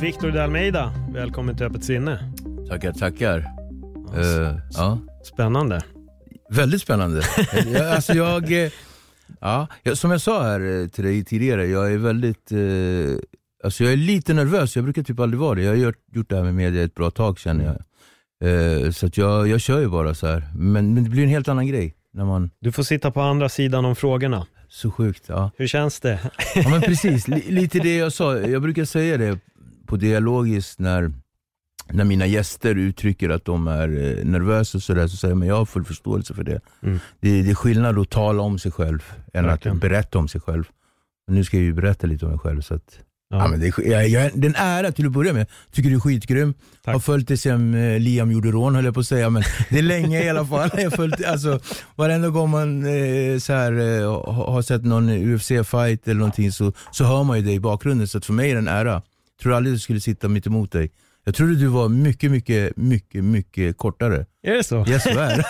Victor de Almeida, välkommen till Öppet sinne. Tackar, tackar. Eh, ja. Spännande. Väldigt spännande. alltså jag, eh, ja, som jag sa här eh, till dig tidigare, jag är väldigt eh, alltså jag är lite nervös. Jag brukar typ aldrig vara det. Jag har gjort, gjort det här med media ett bra tag känner jag. Eh, så jag, jag kör ju bara så här. Men, men det blir en helt annan grej. När man, Du får sitta på andra sidan om frågorna. så sjukt. Ja. Hur känns det? Ja men precis, Li- lite det jag sa. Jag brukar säga det på dialogiskt när, när mina gäster uttrycker att de är eh, nervösa och sådär, så säger jag men jag har full förståelse för det. Mm. det. Det är skillnad att tala om sig själv än Verkligen. att berätta om sig själv. Men nu ska jag ju berätta lite om mig själv. Så att, Ja. ja. men det, jag, jag, det är en ära till att börja med. Tycker du är skitgrym. Tack. Har följt dig sen eh, Liam gjorde rån höll jag på att säga, men det är länge i alla fall. Jag följt, alltså, varenda gång man eh, så här, eh, har sett någon UFC-fight eller någonting så, så hör man ju dig i bakgrunden. Så att för mig är det en ära. Tror aldrig du skulle sitta mitt emot dig. Jag trodde du var mycket, mycket, mycket, mycket kortare. Är det så? Yes, tyvärr.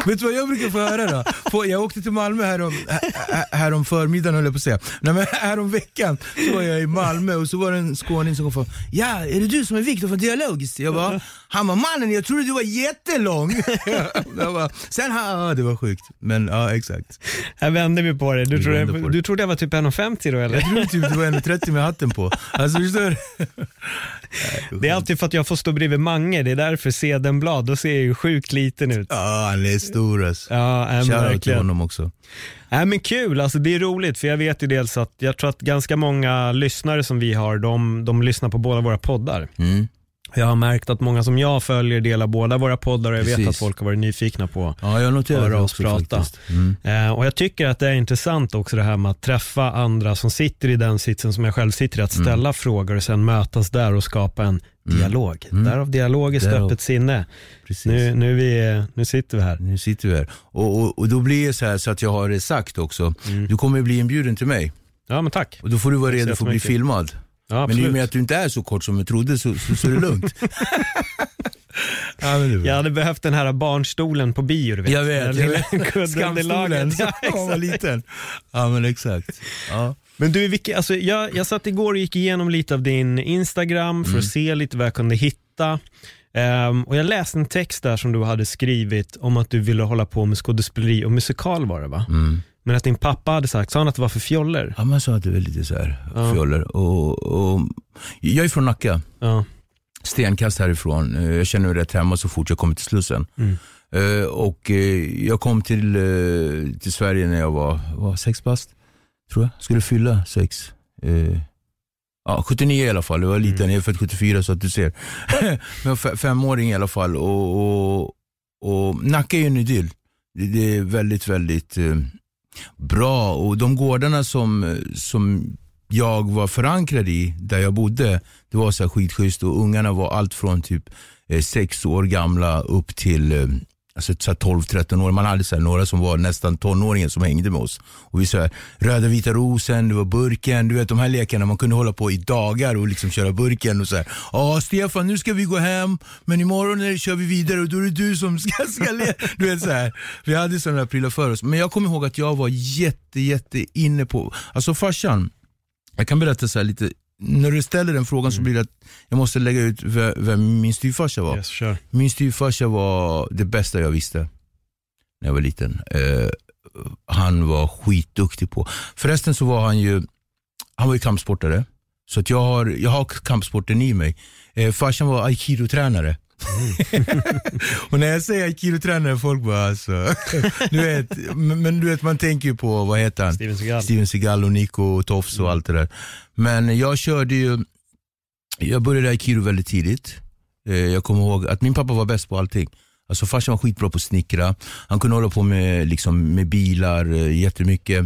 Vet du vad jag brukar få höra då? På, jag åkte till Malmö härom, här, här om förmiddagen höll jag på att säga. Nej, men här om veckan så var jag i Malmö och så var det en skåning som kom fram. Ja, är det du som är Viktor från Dialogiskt? Jag bara, han var mannen jag trodde du var jättelång. jag bara, Sen, ja, det var sjukt. Men ja, exakt. Här vänder vi på det. Du, Vi trodde, på det. du trodde jag var typ 1,50 då eller? Jag trodde typ du var 1,30 med hatten på. Alltså förstår du? Det är alltid för att jag får stå bredvid Mange, det är därför Sedenblad, då ser jag ju sjukt liten ut. Ja, han är stor alltså. Ja, äh, Shoutout till honom också. Nej men kul, alltså det är roligt för jag vet ju dels att jag tror att ganska många lyssnare som vi har, de, de lyssnar på båda våra poddar. Mm. Jag har märkt att många som jag följer delar båda våra poddar och jag vet Precis. att folk har varit nyfikna på Ja, jag noterade Höra oss prata. Mm. Eh, och jag tycker att det är intressant också det här med att träffa andra som sitter i den sitsen som jag själv sitter i, att ställa frågor och sen mötas där och skapa en dialog. Mm. Därav dialogiskt Därav. öppet sinne. Precis. Nu, nu, vi, nu sitter vi här. Nu sitter vi här. Och, och, och då blir det så här så att jag har det sagt också. Mm. Du kommer bli inbjuden till mig Ja men tack. och då får du vara redo för att bli filmad. Ja, Men i och med att du inte är så kort som jag trodde så, så, så är det lugnt. ja, det. Jag hade behövt den här barnstolen på bio du vet. jag vet. Den Jag lilla vet. Skamstolen Ja, var exakt. liten. Ja men exakt. Ja. Men du, vilka, alltså, jag, jag satt igår och gick igenom lite av din Instagram för att se lite vad jag kunde hitta. Ehm, och jag läste en text där som du hade skrivit om att du ville hålla på med skådespeleri och musikal var det va? Mm. Men att din pappa hade sagt, sa han att det var för fjoller? ja man sa att det var lite så här Ja. fjoller. Och, och, jag är från Nacka. Ja. stenkast härifrån. Eh, Jag känner mig rätt hemma så fort jag kommer till Slussen. Mm. Eh, och eh, jag kom till, till Sverige när jag var, var sex bast, tror jag. Skulle fylla sex. Ja, 79 i alla fall, jag var liten, jag är född 74 så att du ser. Men femåring i alla fall. Och, och, och Nacka är ju en idyll. Det, det är väldigt, väldigt bra. Och de gårdarna som, som jag var förankrad i, där jag bodde, det var så här skitschysst och ungarna var allt från typ eh, sex år gamla upp till eh, alltså, 12-13 år. Man hade så här, några som var nästan tonåringar som hängde med oss. Och vi så här, Röda vita rosen, det var burken, du vet de här lekarna man kunde hålla på i dagar och liksom köra burken och så här. Ja Stefan nu ska vi gå hem men imorgon kör vi vidare och då är det du som ska, ska le. Du vet så här. Vi hade sådana prylar för oss. Men jag kommer ihåg att jag var jätte, jätte inne på, alltså farsan, jag kan berätta så här lite, när du ställer den frågan så blir det att jag måste lägga ut ve- vem min styvfarsa var. Yes, kör. Min styvfarsa var det bästa jag visste när jag var liten. Eh, han var skitduktig på. Förresten så var han ju, han var ju kampsportare. Så att jag, har, jag har kampsporten i mig. Eh, farsan var aikido-tränare. och när jag säger aikido-tränare, folk bara alltså, du vet, men, du vet man tänker ju på, vad heter han? Steven Seagal. Steven Seagal och Nico Tofs och allt det där. Men jag körde ju, jag började aikido väldigt tidigt. Eh, jag kommer ihåg att min pappa var bäst på allting. Alltså farsan var skitbra på att snickra. Han kunde hålla på med, liksom, med bilar eh, jättemycket.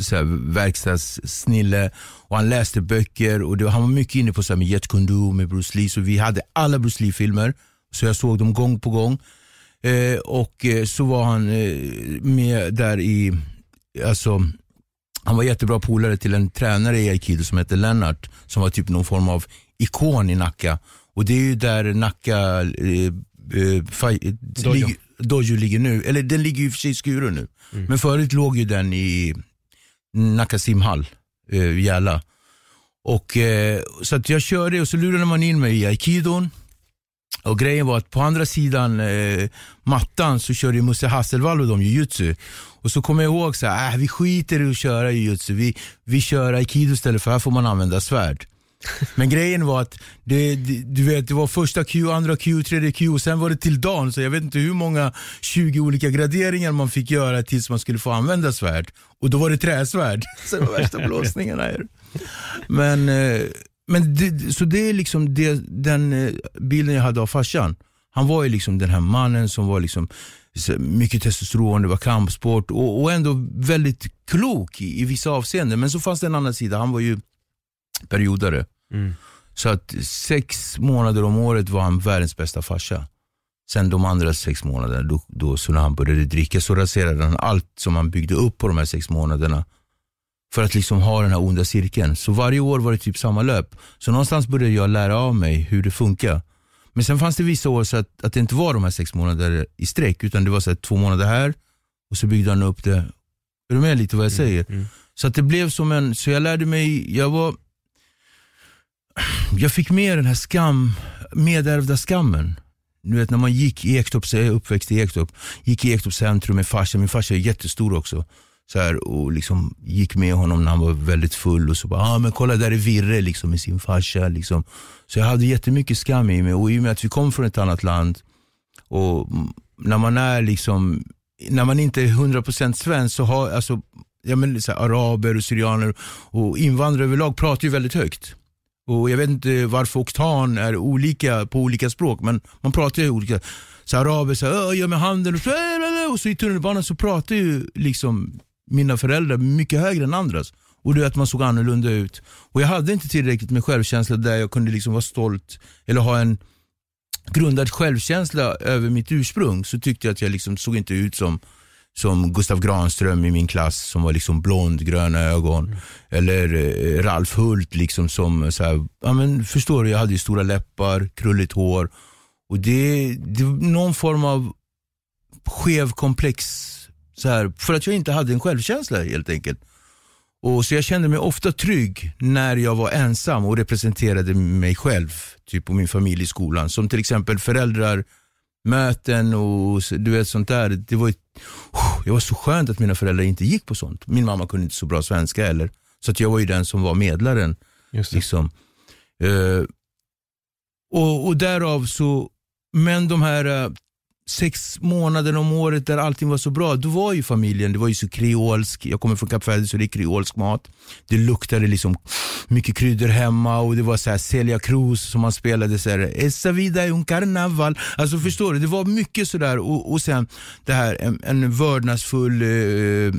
Så här, verkstadssnille och han läste böcker och det, han var mycket inne på så här, med Jet Kundu med Bruce Lee. Så vi hade alla Bruce Lee-filmer. Så jag såg dem gång på gång. Eh, och eh, så var han eh, med där i, alltså han var jättebra polare till en tränare i aikido som hette Lennart, som var typ någon form av ikon i Nacka. Och det är ju där Nacka eh, eh, Dojo. dojo ligger nu. Eller den ligger ju i och för sig i Skuru nu. Men förut låg ju den i Nacka simhall, eh, Järla. Och, eh, så att jag körde och så lurade man in mig i aikidon. Och grejen var att på andra sidan eh, mattan så körde Musse Hasselvall och de jujutsu. Och så kommer jag ihåg så här, äh, vi skiter i att köra jujutsu, vi, vi kör aikido istället för här får man använda svärd. Men grejen var att det, det, du vet, det var första Q, andra Q, tredje Q och sen var det till dagen. Så jag vet inte hur många 20 olika graderingar man fick göra tills man skulle få använda svärd. Och då var det träsvärd. Så det var värsta blåsningarna. Här. Men, eh, men det, så det är liksom det, den eh, bilden jag hade av farsan. Han var ju liksom den här mannen som var liksom mycket testosteron, det var kampsport och, och ändå väldigt klok i, i vissa avseenden. Men så fanns det en annan sida, han var ju periodare. Mm. Så att sex månader om året var han världens bästa farsa. Sen de andra sex månaderna, då, då så när han började dricka så raserade han allt som han byggde upp på de här sex månaderna. För att liksom ha den här onda cirkeln. Så varje år var det typ samma löp. Så någonstans började jag lära av mig hur det funkar. Men sen fanns det vissa år så att, att det inte var de här sex månader i sträck, utan det var så två månader här och så byggde han upp det. Är du med lite vad jag säger? mm. Så att det blev som en, så jag lärde mig, jag var, jag fick med den här skam, medärvda skammen. Du vet när man gick i Ektorp, så jag är uppväxt i Ektorp, gick i Ektorp centrum med farsan, min farsa är jättestor också. Så här, och liksom gick med honom när han var väldigt full och så bara, ah, men kolla där är Virre liksom med sin farsa. Liksom. Så jag hade jättemycket skam i mig och i och med att vi kom från ett annat land och när man är liksom, när man inte är 100% svensk så har, alltså, ja, men, så här, araber och syrianer och invandrare överlag pratar ju väldigt högt. Och Jag vet inte varför oktan är olika på olika språk, men man pratar ju olika. Så araber så gör med handen och så, äh, äh, äh. och så i tunnelbanan så pratar ju liksom mina föräldrar mycket högre än andras. Och du vet man såg annorlunda ut. Och jag hade inte tillräckligt med självkänsla där jag kunde liksom vara stolt eller ha en grundad självkänsla över mitt ursprung. Så tyckte jag att jag liksom såg inte ut som som Gustav Granström i min klass som var liksom blond, gröna ögon. Eller eh, Ralf Hult liksom som, så här, ja men förstår du, jag hade ju stora läppar, krulligt hår. Och det, det var någon form av skev komplex, så här, för att jag inte hade en självkänsla helt enkelt. Och Så jag kände mig ofta trygg när jag var ensam och representerade mig själv, typ och min familj i skolan. Som till exempel föräldrar, möten och du vet sånt där. Det var, det var så skönt att mina föräldrar inte gick på sånt. Min mamma kunde inte så bra svenska heller. Så att jag var ju den som var medlaren. Just. Liksom. Eh, och, och därav så, men de här eh, sex månaderna om året där allting var så bra, då var ju familjen, det var ju så kreolsk, jag kommer från Kap Verde så det är kreolsk mat. Det luktade liksom mycket kryddor hemma och det var så här Celia Cruz som man spelade så här, Esa vida un carnaval. Alltså förstår du, det var mycket sådär och, och sen det här, en, en vördnadsfull eh,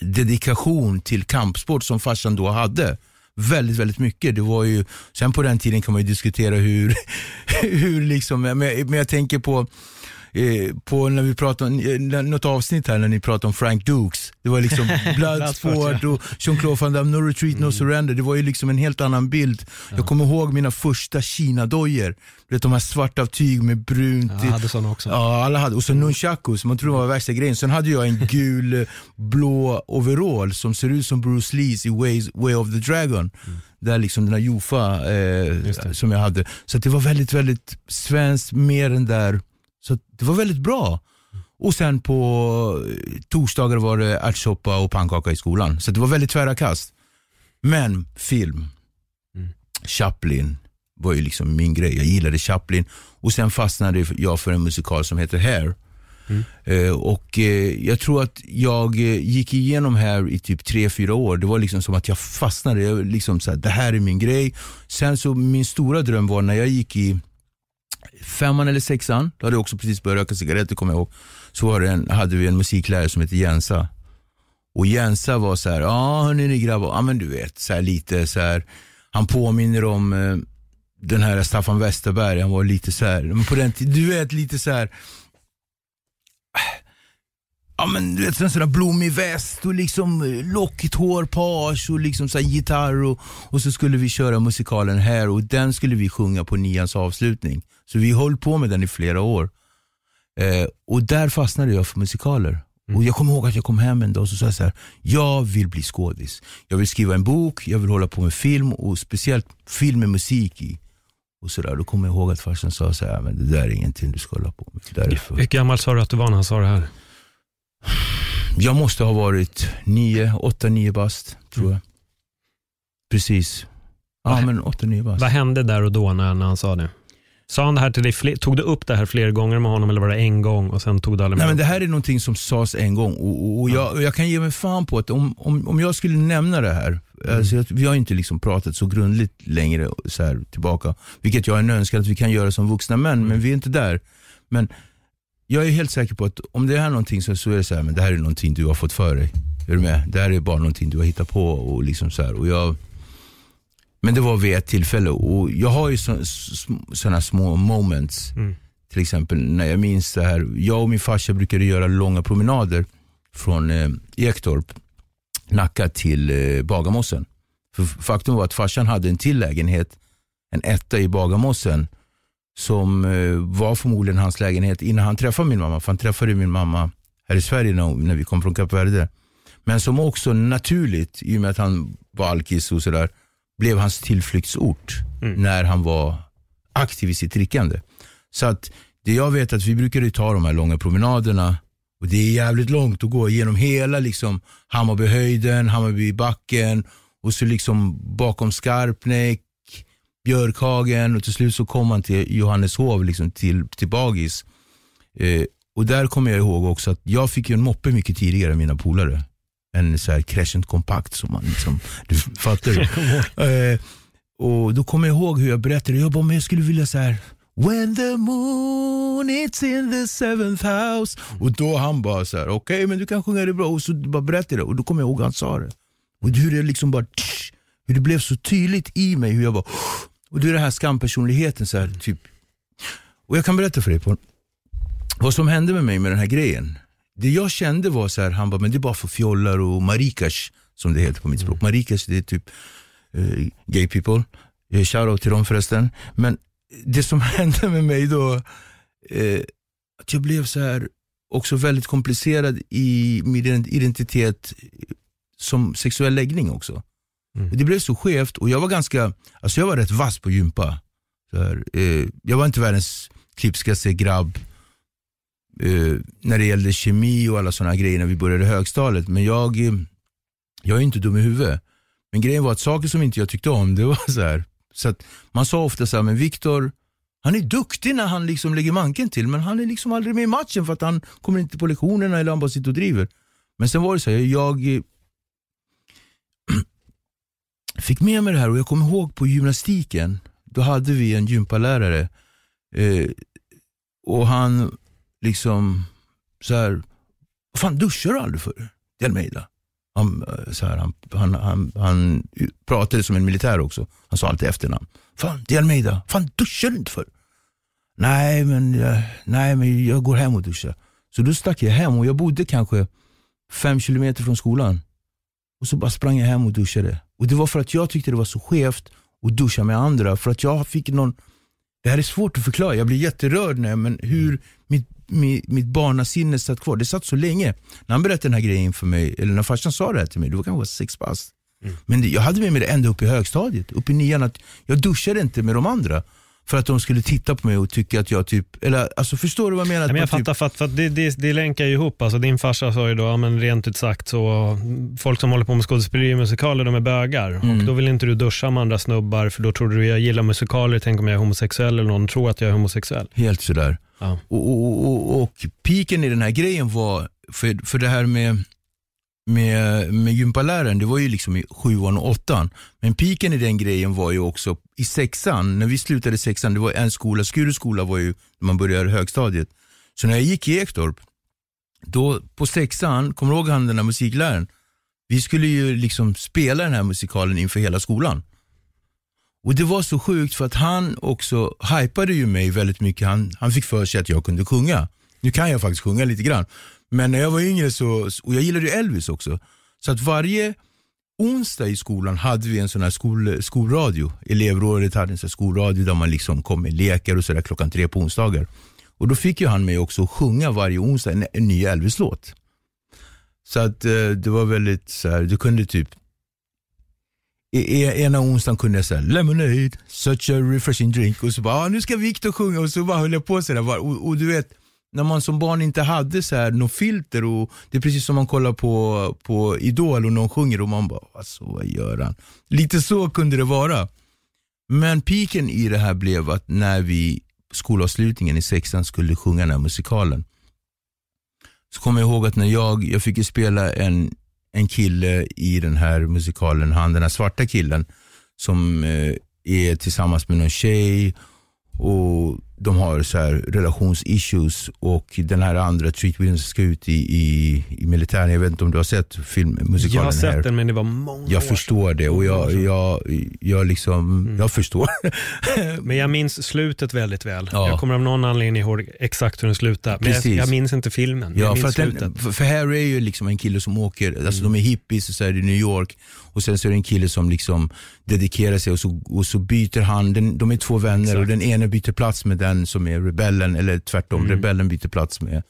dedikation till kampsport som farsan då hade. Väldigt, väldigt mycket. Det var ju, sen på den tiden kan man ju diskutera hur, hur liksom, men jag, men jag tänker på eh, på när vi pratade eh, något avsnitt här när ni pratade om Frank Dukes. Det var liksom Bloodsport och Jean-Claude Van Damme, No Retreat, No Surrender. Det var ju liksom en helt annan bild. Jag kommer ihåg mina första Kina-dojor. Du vet de här svarta av tyg med brunt. Jag hade sådana också. Ja, alla hade. Och så nunchakus, man tror det var värsta grejen. Sen hade jag en gul eh, blå overall som ser ut som Bruce Lees i Ways, Way of the Dragon. Där liksom den här Jofa eh, som jag hade. Så det var väldigt, väldigt svenskt, mer än där. Så det var väldigt bra. Och sen på eh, torsdagar var det ärtsoppa och pannkaka i skolan. Så det var väldigt tvära kast. Men film, Chaplin var ju liksom min grej. Jag gillade Chaplin och sen fastnade jag för en musikal som heter Hair. Eh, och eh, jag tror att jag eh, gick igenom här i typ tre fyra år. Det var liksom som att jag fastnade. Jag liksom så här, det här är min grej. Sen så min stora dröm var när jag gick i femman eller sexan, då hade jag också precis börjat röka cigaretter kommer jag ihåg. Så var det en, hade vi en musiklärare som hette Jensa. Och Jensa var så här, ja ah, hörni ni grabbar, ja men du vet, så här lite så här. han påminner om eh, den här Staffan Westerberg, han var lite så här, men på den tiden, du vet lite så här. Ja men du vet en sån där blommig väst och liksom eh, lockigt hår, page och liksom så gitarr och, och så skulle vi köra musikalen här och den skulle vi sjunga på nians avslutning. Så vi höll på med den i flera år. Eh, och där fastnade jag för musikaler. Och Jag kommer ihåg att jag kom hem en dag och så sa jag så här, jag vill bli skådis. Jag vill skriva en bok, jag vill hålla på med film och speciellt film med musik i. Och så där. Då kommer jag ihåg att farsan sa så här, men det där är ingenting du ska hålla på med. Därför. Hur gammal sa du att du var när han sa det här? Jag måste ha varit nio, åtta, nio bast, tror jag. Precis. Ja, men åtta, nio bast. Vad hände där och då när, när han sa det? Sa han det här till dig, fler, tog du upp det här flera gånger med honom eller var det en gång och sen tog du aldrig Nej, med men det? här är någonting som sades en gång och, och, och, jag, och jag kan ge mig fan på att om, om, om jag skulle nämna det här, alltså, jag- vi har inte liksom pratat så grundligt längre så här, tillbaka, vilket jag är önskar att vi kan göra som vuxna män, men vi är inte där. Men jag är helt säker på att om det här är någonting så, så är det så här, men det här är någonting du har fått för dig. Är du med? Det här är bara någonting du har hittat på och liksom så här. Och jag, men det var vid ett tillfälle och jag har ju sådana små moments. Till exempel när jag minns det här, jag och min farsa brukade göra långa promenader från eh, Ektorp, Nacka till eh, Bagarmossen. För faktum var att farsan hade en till lägenhet, en etta i Bagarmossen som eh, var förmodligen hans lägenhet innan han träffade min mamma. För han träffade min mamma här i Sverige när, vi kom från Kap Verde. Men som också naturligt, i och med att han var alkis och sådär, blev hans tillflyktsort när han var aktiv i sitt drickande. Så att det jag vet att vi brukade ta de här långa promenaderna och det är jävligt långt att gå genom hela liksom Hammarbyhöjden, Hammarbybacken och så liksom bakom Skarpnäck, Björkhagen och till slut så kom han till Johanneshov, liksom till, till Bagis. Eh, och där kommer jag ihåg också att jag fick ju en moppe mycket tidigare än mina polare. En så här Crescent Compact som man liksom, du fattar eh, och då kommer jag ihåg hur jag berättade, jag bara, men jag skulle vilja så här. When the moon it's in the seventh house. Och då han bara så här, okej men du kan sjunga det bra. Och så bara berättade jag och då kommer jag ihåg han sa det. Och hur det liksom bara, tsch, hur det blev så tydligt i mig hur jag bara och det är den här skampersonligheten så här, typ. Och jag kan berätta för dig på vad som hände med mig med den här grejen. Det jag kände var så här, han bara, men det är bara för fjollar och marikas som det heter på mitt språk. Marikas det är typ eh, gay people. Eh, Shoutout till dem förresten. Men det som hände med mig då, eh, att jag blev så här också väldigt komplicerad i min identitet som sexuell läggning också. Mm. Det blev så skevt och jag var ganska, alltså jag var rätt vass på gympa. Så här, eh, jag var inte världens klipskaste grabb eh, när det gällde kemi och alla sådana grejer när vi började högstadiet. Men jag, eh, jag är inte dum i huvudet. Men grejen var att saker som inte jag tyckte om, det var så här. Så att man sa ofta så här, men Viktor, han är duktig när han liksom lägger manken till, men han är liksom aldrig med i matchen för att han kommer inte på lektionerna eller han bara sitter och driver. Men sen var det så här, jag eh, fick med mig det här och jag kommer ihåg på gymnastiken, då hade vi en gympalärare eh, och han liksom så här, vad fan duschar du aldrig för? Det är Almeida. Han, eh, så här, han, han, han, han pratade som en militär också. Han sa alltid efternamn. Fan, det är Almeida. Fan, duschar du inte för? Nej men, jag, nej, men jag går hem och duschar. Så då stack jag hem och jag bodde kanske fem kilometer från skolan. Och så bara sprang jag hem och duschade. Och det var för att jag tyckte det var så skevt att duscha med andra. För att jag fick någon, det här är svårt att förklara, jag blir jätterörd när men hur mitt, mitt, mitt barnasinne satt kvar. Det satt så länge. När han berättade den här grejen för mig, eller när farsan sa det här till mig, det var kanske sex bast. Men det, jag hade med mig det ända upp i högstadiet, upp i nian, att jag duschade inte med de andra. För att de skulle titta på mig och tycka att jag typ, eller alltså förstår du vad jag menar? Nej, men jag man typ- fattar, för, det, det, det länkar ju ihop. Alltså, din farsa sa ju då, ja, men rent ut sagt, så folk som håller på med skådespeleri och musikaler, de är bögar. Mm. Och då vill inte du duscha med andra snubbar, för då tror du jag gillar musikaler, tänk om jag är homosexuell eller någon tror att jag är homosexuell. Helt sådär. Ja. Och, och, och, och piken i den här grejen var, för, för det här med, med, med gympaläraren, det var ju liksom i sjuan och åttan. Men piken i den grejen var ju också i sexan, när vi slutade sexan, det var en skola, Skuru skola var ju när man började högstadiet. Så när jag gick i Ektorp, då på sexan, kommer du ihåg han den där musikläraren? Vi skulle ju liksom spela den här musikalen inför hela skolan. Och det var så sjukt för att han också hypade ju mig väldigt mycket. Han, han fick för sig att jag kunde sjunga. Nu kan jag faktiskt sjunga lite grann. Men när jag var yngre så, och jag gillade ju Elvis också. Så att varje onsdag i skolan hade vi en sån här skol, skolradio. Elevrådet hade en sån här skolradio där man liksom kom med lekar och sådär klockan tre på onsdagar. Och då fick ju han mig också att sjunga varje onsdag en, en ny Elvis-låt. Så att eh, det var väldigt så här, du kunde typ i, i, ena onsdagen kunde jag säga lemonade, such a refreshing drink och så bara, ah, nu ska Viktor sjunga och så bara höll jag på sådär. Och, och du vet, när man som barn inte hade så här något filter och det är precis som man kollar på, på Idol och någon sjunger och man bara, alltså vad gör han? Lite så kunde det vara. Men piken i det här blev att när vi skolavslutningen i sexan skulle sjunga den här musikalen så kommer jag ihåg att när jag, jag fick ju spela en, en kille i den här musikalen, han den här svarta killen som eh, är tillsammans med någon tjej och de har så här relationsissues och den här andra Treat Williams ska ut i, i, i militären. Jag vet inte om du har sett filmmusikalen Jag har sett här. den men det var många Jag år förstår det och jag, jag, jag, liksom, Mm. jag förstår. Men jag minns slutet väldigt väl. Ja. Jag kommer av någon anledning ihåg exakt hur den slutar. Men jag, jag minns inte filmen. men Ja, jag för, den, för, Harry är ju liksom en kille som åker, alltså Mm. de är hippies och så är det i New York och sen så är det en kille som liksom dedikerar sig och så, och så byter han, den, de är två vänner Exakt. och den ene byter plats med den som är rebellen eller tvärtom, Mm. rebellen byter plats med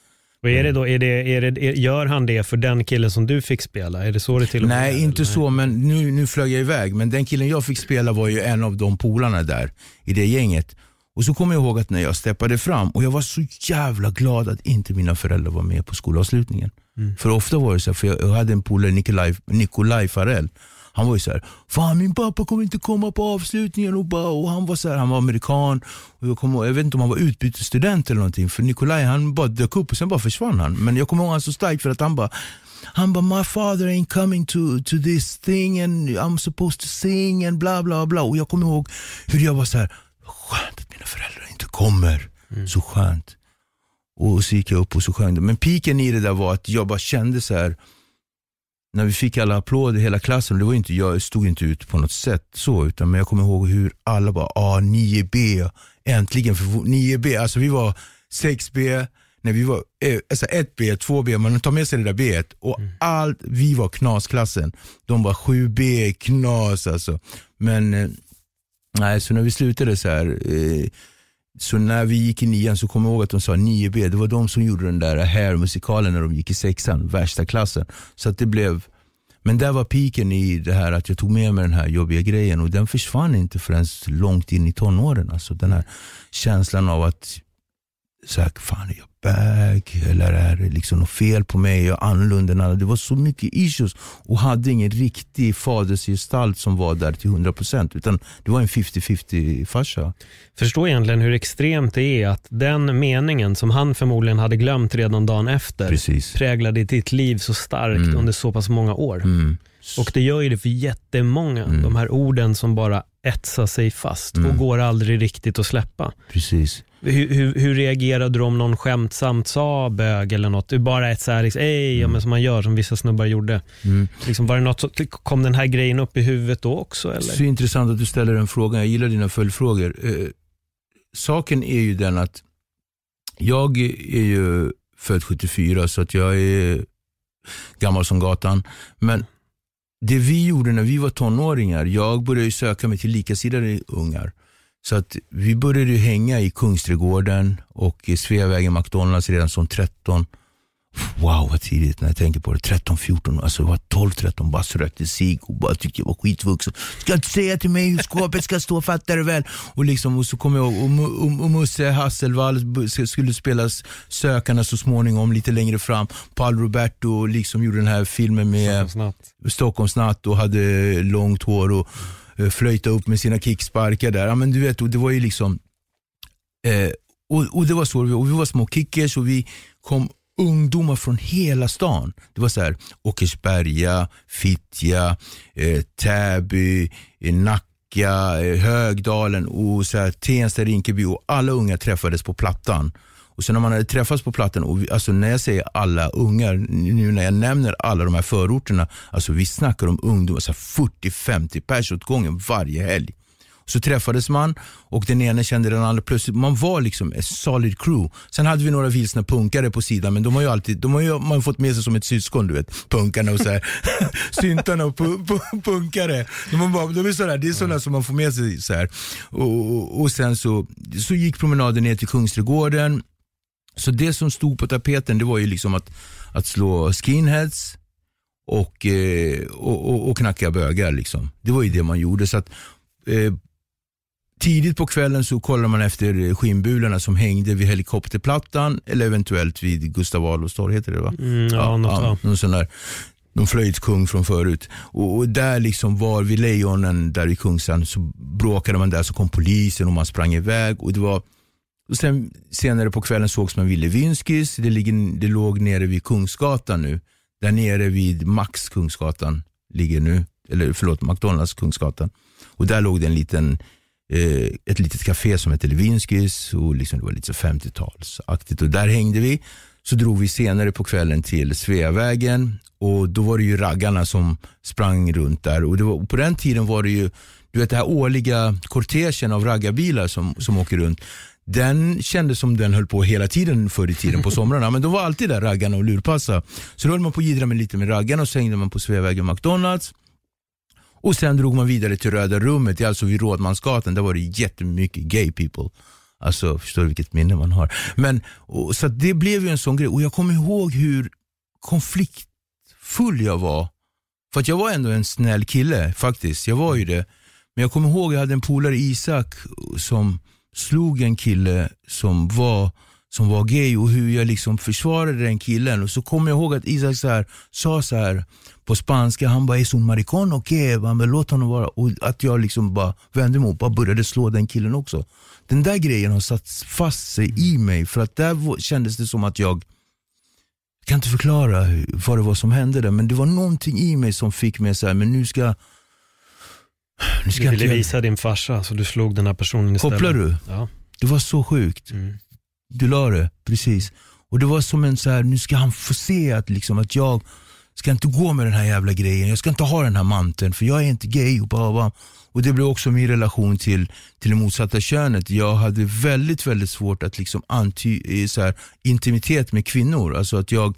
Och är det då, är det, är det, gör han det för den killen som du fick spela? Är det så det till och med Nej, inte eller? så, men nu, nu flög jag iväg. Men den killen jag fick spela var ju en av de polarna där i det gänget. Och så kommer jag ihåg att när jag steppade fram och jag var så jävla glad att inte mina föräldrar var med på skolavslutningen. Mm. För ofta var det så här, för jag, jag hade en polare, Nikolaj, Nikolaj Farell. Han var ju så här, fan min pappa kommer inte komma på avslutningen och, bara, och han var så här, han var amerikan och jag, kommer, jag vet inte om han var utbytesstudent eller någonting för Nikolaj han bara dök upp och sen bara försvann han. Men jag kommer ihåg han så starkt för att han bara han bara, my father ain't coming to, to this thing and I'm supposed to sing and bla bla bla. Och jag kommer ihåg hur jag var så här, skönt att mina föräldrar inte kommer. Så skönt. Och så gick jag upp och så sjöng. Men piken i det där var att jag bara kände så här när vi fick alla applåder, hela klassen, det var inte, jag stod inte ut på något sätt så, utan men jag kommer ihåg hur alla bara, ah 9B, äntligen, för 9B, alltså vi var 6B, när vi var, eh, alltså 1B, 2B, man tar med sig det där B och allt, vi var knasklassen. De var 7B, knas alltså. Men, eh, nej, så när vi slutade så här, eh, så när vi gick i nian så kommer jag ihåg att de sa 9B, det var de som gjorde den där Hair-musikalen när de gick i sexan, värsta klassen. Så att det blev, men där var piken i det här att jag tog med mig den här jobbiga grejen och den försvann inte förrän långt in i tonåren. Alltså den här känslan av att, så här, fan är jag bag? Eller är det liksom något fel på mig? Jag är annorlunda än alla. Det var så mycket issues och hade ingen riktig fadersgestalt som var där till 100% utan det var en 50-50 farsa. Förstår egentligen hur extremt det är att den meningen som han förmodligen hade glömt redan dagen efter Precis. präglade ditt liv så starkt Mm. under så pass många år. Mm. Och det gör ju det för jättemånga. Mm. De här orden som bara etsar sig fast och Mm. går aldrig riktigt att släppa. Precis. Hur, hur, hur reagerade du om någon skämtsamt sa bög eller något? Är bara ett så här, liksom, ej, ja, men som man gör, som vissa snubbar gjorde. Mm. Liksom, var det något, så- kom den här grejen upp i huvudet då också? Eller? Så intressant att du ställer den frågan. Jag gillar dina följdfrågor. Eh, saken är ju den att jag är ju född 74 så att jag är gammal som gatan. Men det vi gjorde när vi var tonåringar, jag började ju söka mig till likasinnade ungar. Så att vi började ju hänga i Kungsträdgården och i Sveavägen McDonalds redan som 13. Wow vad tidigt när jag tänker på det. 13, 14, alltså jag var 12, 13 bara rökte cigg och bara tyckte jag var skitvuxen. Ska inte säga till mig hur skåpet ska stå, fattar du väl? Och, liksom, och så kom jag ihåg, och, och, och Musse Hasselvall skulle spelas Sökarna så småningom lite längre fram. Paul Roberto liksom gjorde den här filmen med. Stockholmsnatt och hade långt hår och eh, flöjta upp med sina kicksparkar där. Ja, men du vet, och det var ju liksom eh, och, och det var så, och vi var små kickers och vi kom ungdomar från hela stan. Det var så här Åkersberga, Fittja, eh, Täby, eh, Nacka, eh, Högdalen och så här, Tensta, Rinkeby och alla unga träffades på Plattan. Och sen när man hade träffats på Plattan, och vi, alltså när jag säger alla ungar, nu när jag nämner alla de här förorterna, alltså vi snackar om ungdomar, 40-50 pers åt gången varje helg. Så träffades man och den ena kände den andra. Plötsligt, man var liksom ett solid crew. Sen hade vi några vilsna punkare på sidan, men de har ju alltid, de har ju man har fått med sig som ett syskon, du vet. Punkarna och så här. syntarna och pu, pu, punkare. De, bara, de är sådär, det är sådana som man får med sig. Så här. Och, och, och sen så, så gick promenaden ner till Kungsträdgården. Så det som stod på tapeten det var ju liksom att, att slå skinheads och, eh, och, och, och knacka bögar. Liksom. Det var ju det man gjorde. Så att, eh, Tidigt på kvällen så kollade man efter skinnbulorna som hängde vid helikopterplattan eller eventuellt vid Gustav Adolfs torg, heter det va? Mm, ja, något, ja, någon sån där någon flöjtskung från förut. Och, och, där liksom var vid Lejonen, där i Kungsan, så bråkade man där, så kom polisen och man sprang iväg. Och det var, och sen, senare på kvällen sågs man vid Levinskis, det, ligger, det låg nere vid Kungsgatan nu. Där nere vid Max Kungsgatan ligger nu, eller förlåt, McDonalds Kungsgatan. Och där låg det en liten eh, ett litet café som hette Levinskis och liksom det var lite 50-talsaktigt och där hängde vi. Så drog vi senare på kvällen till Sveavägen och då var det ju raggarna som sprang runt där och, var, och på den tiden var det ju du vet, den här årliga kortegen av raggarbilar som, som åker runt den kändes som den höll på hela tiden förr i tiden på somrarna. Men de var alltid där raggarna och lurpassa. Så då höll man på att jiddra med lite med raggarna och så hängde man på Sveavägen McDonalds. Och sen drog man vidare till Röda rummet, alltså vid Rådmansgatan. Där var det jättemycket gay people. Alltså, förstår du vilket minne man har? Men, och, så det blev ju en sån grej. Och jag kommer ihåg hur konfliktfull jag var. För att jag var ändå en snäll kille faktiskt. Jag var ju det. Men jag kommer ihåg, jag hade en polare Isak som slog en kille som var som var gay och hur jag liksom försvarade den killen. Och så kommer jag ihåg att Isak så här, sa så här på spanska, han bara, är un maricón o qué? Han bara, låt honom vara. Och att jag liksom bara vände mig och bara började slå den killen också. Den där grejen har satt fast sig i mig för att där kändes det som att jag, jag kan inte förklara vad det var som hände där, men det var någonting i mig som fick mig så här, men nu ska nu ska du ville inte... visa din farsa, så du slog den här personen istället. Kopplar du? Ja. Det var så sjukt. Mm. Du la det, precis. Och det var som en så här, nu ska han få se att, liksom, att jag ska inte gå med den här jävla grejen, jag ska inte ha den här manteln för jag är inte gay. Och, bara. och Det blev också min relation till, till det motsatta könet. Jag hade väldigt väldigt svårt att liksom anty, så här, intimitet med kvinnor. Alltså att jag,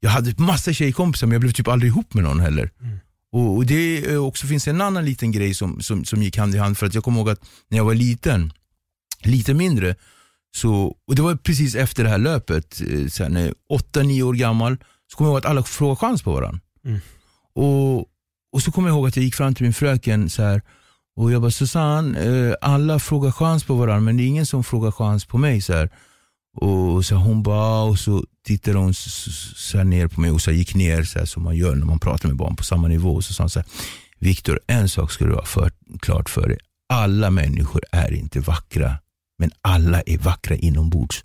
jag hade massa tjejkompisar men jag blev typ aldrig ihop med någon heller. Mm. Och, och, Det också finns en annan liten grej som, som, som gick hand i hand. För att jag kommer ihåg att när jag var liten, lite mindre, så, och det var precis efter det här löpet, eh, så här, när 8-9 år gammal, så kommer jag ihåg att alla frågade chans på varandra. Mm. Och, och så kommer jag ihåg att jag gick fram till min fröken så här, och jag bara, Susanne, eh, alla frågar chans på varandra men det är ingen som frågar chans på mig. Så här. Och så hon bara, och så tittade hon så här ner på mig och så gick ner så här, som man gör när man pratar med barn på samma nivå. Och så sa hon så här, Viktor, en sak ska du ha för, klart för dig. Alla människor är inte vackra, men alla är vackra inombords.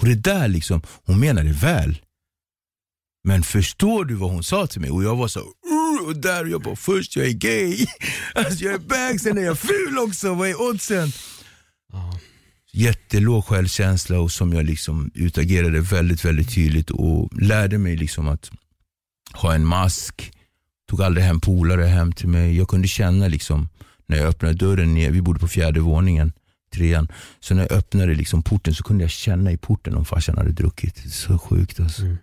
Och det där liksom, hon menade väl. Men förstår du vad hon sa till mig? Och jag var så och där jag bara, först jag är gay, alltså jag är bag, sen är jag ful också, vad är oddsen? Ja. Jättelåg självkänsla och som jag liksom utagerade väldigt, väldigt tydligt och lärde mig liksom att ha en mask. Tog aldrig hem polare hem till mig. Jag kunde känna liksom när jag öppnade dörren ner, vi bodde på fjärde våningen, trean. Så när jag öppnade liksom porten så kunde jag känna i porten om farsan hade druckit. Så sjukt alltså. Mm.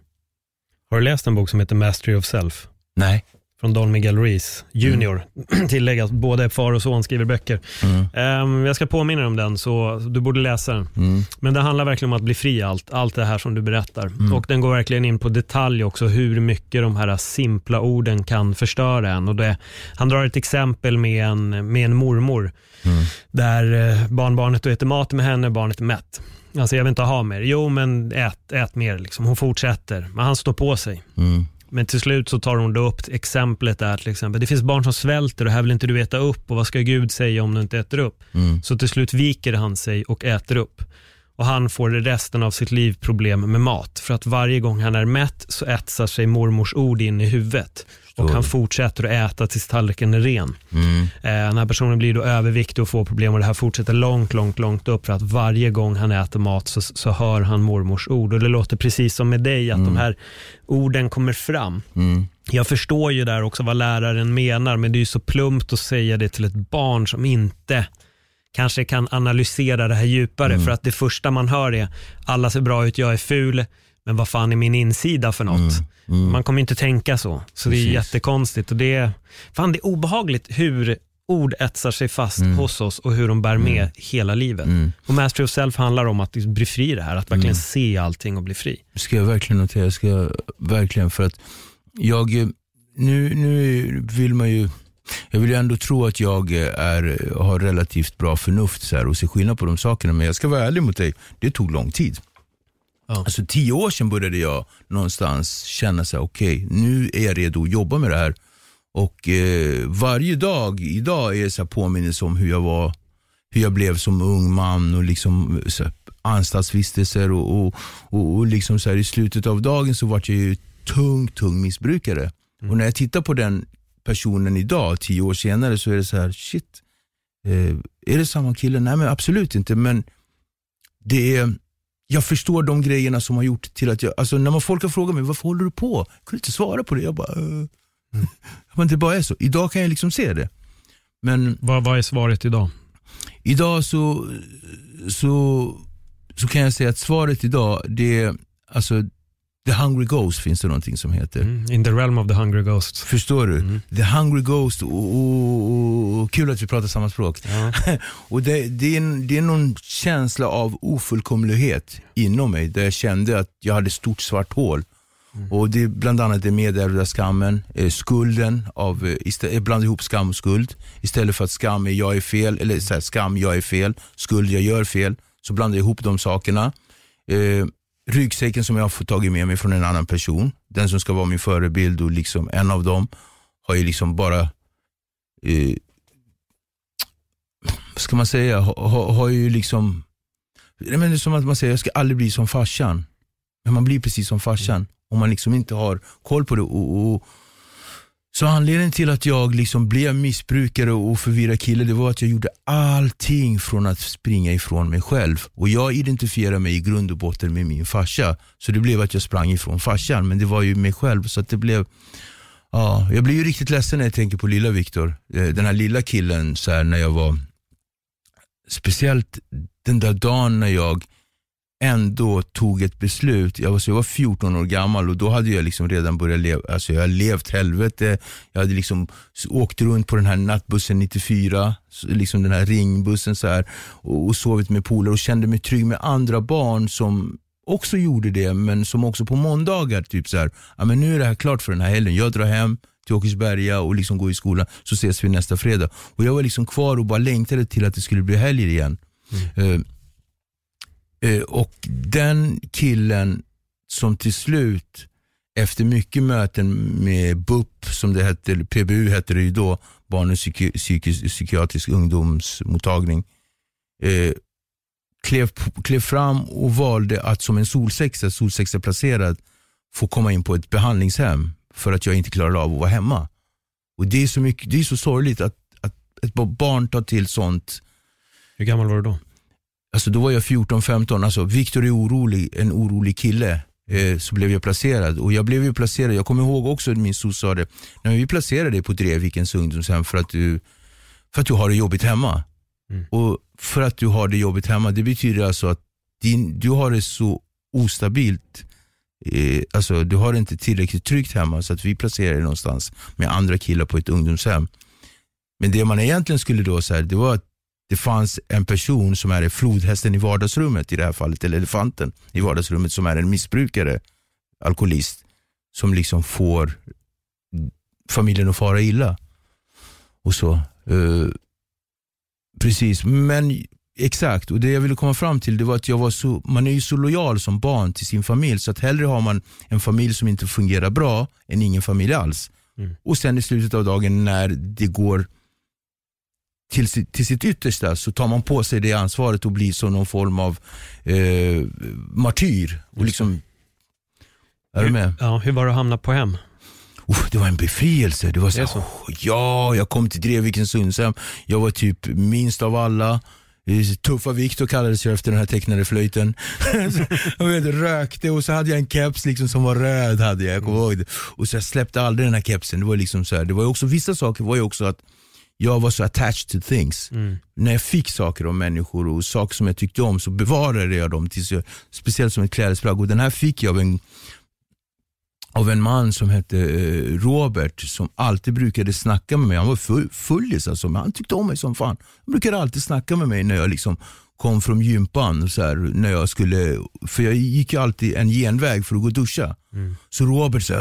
Har du läst en bok som heter Mastery of Self? Nej. Från Don Miguel Ruiz, junior. Mm. Att både far och son skriver böcker. Mm. Um, jag ska påminna dig om den, så du borde läsa den. Mm. Men det handlar verkligen om att bli fri allt, allt det här som du berättar. Mm. Och den går verkligen in på detalj också, hur mycket de här simpla orden kan förstöra en. Och det, han drar ett exempel med en, med en mormor, mm. där eh, barnbarnet äter mat med henne, barnet är mätt. Alltså jag vill inte ha mer. Jo men ät, ät mer. Liksom. Hon fortsätter, men han står på sig. Mm. Men till slut så tar hon då upp exemplet där till exempel, det finns barn som svälter och här vill inte du äta upp och vad ska Gud säga om du inte äter upp? Mm. Så till slut viker han sig och äter upp. och han får resten av sitt liv problem med mat. För att varje gång han är mätt så etsar sig mormors ord in i huvudet. Och han fortsätter att äta tills tallriken är ren. Mm. Eh, den här personen blir då överviktig och får problem och det här fortsätter långt, långt, långt upp för att varje gång han äter mat så, så hör han mormors ord. Och det låter precis som med dig, att de här orden kommer fram. Mm. Jag förstår ju där också vad läraren menar, men det är ju så plumpt att säga det till ett barn som inte kanske kan analysera det här djupare. Mm. För att det första man hör är, alla ser bra ut, jag är ful, men vad fan är min insida för något? Man kommer inte tänka så. Så det är Mm. Precis. jättekonstigt. Och det, är, fan, det är obehagligt hur ord etsar sig fast hos oss och hur de bär med hela livet. Mm. Och Mastery of Self handlar om att liksom bli fri i det här, att verkligen se allting och bli fri. ska jag verkligen notera, jag ska verkligen för att jag, eh, nu, nu vill man ju, jag vill ju ändå tro att jag eh, är, har relativt bra förnuft så här, och ser skillnad på de sakerna, men jag ska vara ärlig mot dig, det tog lång tid. Ja. Alltså tio år sedan började jag någonstans känna så här, okej, nu är jag redo att jobba med det här. Och eh, varje dag idag är så här påminnelse om hur jag var, hur jag blev som ung man och liksom så här, anstaltsvistelser och, och, och, och liksom så här, i slutet av dagen så var jag ju tung, tung missbrukare. Och när jag tittar på den personen idag, tio år senare, så är det så här, shit, eh, är det samma kille? Nej men absolut inte, men det är, jag förstår de grejerna som har gjort till att jag, alltså när man folk har frågat mig, varför håller du på? Jag kunde inte svara på det. Jag bara, uh. men det bara är så. Idag kan jag liksom se det. Men Vad, vad är svaret idag? idag så, så, så kan jag säga att svaret idag, det är, alltså, The Hungry Ghost finns det någonting som heter. Mm. In the realm of the hungry ghosts. Förstår du? The Hungry Ghost, och, och, och, kul att vi pratar samma språk. Ja. och det, det, är en, det är någon känsla av ofullkomlighet inom mig, där jag kände att jag hade stort svart hål. Och det är bland annat det medärvda skammen, eh, skulden, av, eh, istä- jag blandar ihop skam och skuld. Istället för att skam är jag är fel, eller så här, skam jag är fel, skuld jag gör fel, så blandar jag ihop de sakerna. Eh, ryggsäcken som jag har fått tagit med mig från en annan person, den som ska vara min förebild och liksom en av dem har ju liksom bara, eh, vad ska man säga, har, har, har ju liksom, men det är som att man säger jag ska aldrig bli som farsan. Men man blir precis som farsan om man liksom inte har koll på det. Och, och, så anledningen till att jag liksom blev missbrukare och förvirrad kille, det var att jag gjorde allting från att springa ifrån mig själv. Och jag identifierar mig i grund och botten med min farsa. Så det blev att jag sprang ifrån farsan, men det var ju mig själv. Så att det blev, ja, jag blir ju riktigt ledsen när jag tänker på lilla Viktor. Eh, den här lilla killen, så här, när jag var, speciellt den där dagen när jag ändå tog ett beslut. Jag var, så jag var 14 år gammal och då hade jag liksom redan börjat leva, alltså jag hade levt helvete. Jag hade liksom åkt runt på den här nattbussen 94, s- liksom den här ringbussen så här, och, och sovit med polare och kände mig trygg med andra barn som också gjorde det, men som också på måndagar typ så här, ja men nu är det här klart för den här helgen. Jag drar hem till Åkersberga och liksom går i skolan, så ses vi nästa fredag. Och jag var liksom kvar och bara längtade till att det skulle bli helg igen. Eh, Eh, Eh, och den killen som till slut, efter mycket möten med BUP, som det hette, eller PBU hette det ju då, barnens psyki psykisk, psykiatrisk ungdomsmottagning, eh, klev, klev fram och valde att som en solsexa, solsexa placerad, få komma in på ett behandlingshem för att jag inte klarade av att vara hemma. Och Det är så, mycket, det är så sorgligt att, att ett barn tar till sånt Hur gammal var du då? Alltså då var jag 14-15, alltså Viktor är orolig, en orolig kille. Eh, så blev jag placerad och jag blev ju placerad, jag kommer ihåg också min soc sa det, när vi placerade dig på Drevvikens ungdomshem för att du, för att du har det jobbigt hemma. Mm. Och för att du har det jobbigt hemma, det betyder alltså att din, du har det så ostabilt, eh, alltså du har det inte tillräckligt tryggt hemma så att vi placerar dig någonstans med andra killar på ett ungdomshem. Men det man egentligen skulle då säga, det var att det fanns en person som är flodhästen i vardagsrummet i det här fallet, eller elefanten i vardagsrummet som är en missbrukare, alkoholist, som liksom får familjen att fara illa. Och så. Eh, precis, men exakt, och det jag ville komma fram till det var att jag var så, man är ju så lojal som barn till sin familj, så att hellre har man en familj som inte fungerar bra än ingen familj alls. Mm. Och sen i slutet av dagen när det går till, sitt- till sitt yttersta så tar man på sig det ansvaret och blir som någon form av eh, martyr. Och liksom, är du med? Ja, hur var det att hamna på hem? Oh, det var en befrielse. Det var så, Det så. "Åh, Ja, jag kom till Drevvikens Sundshem. Jag var typ minst av alla. Tuffa Viktor kallades jag efter den här tecknade flöjten. Jag vet, rökte och så hade jag en keps liksom som var röd. Hade jag, jag. Och så jag släppte aldrig den här kepsen. Det var liksom så här, det var också, vissa saker var ju också att jag var så attached to things. När jag fick saker av människor och saker som jag tyckte om så bevarade jag dem. Tills jag, speciellt som ett klädesplagg. Och den här fick jag av en av en man som hette eh, Robert som alltid brukade snacka med mig. Han var full, fullis alltså, men han tyckte om mig som fan. Han brukade alltid snacka med mig när jag liksom kom från gympan. Så här, när jag skulle, för jag gick ju alltid en genväg för att gå och duscha. Så Robert sa,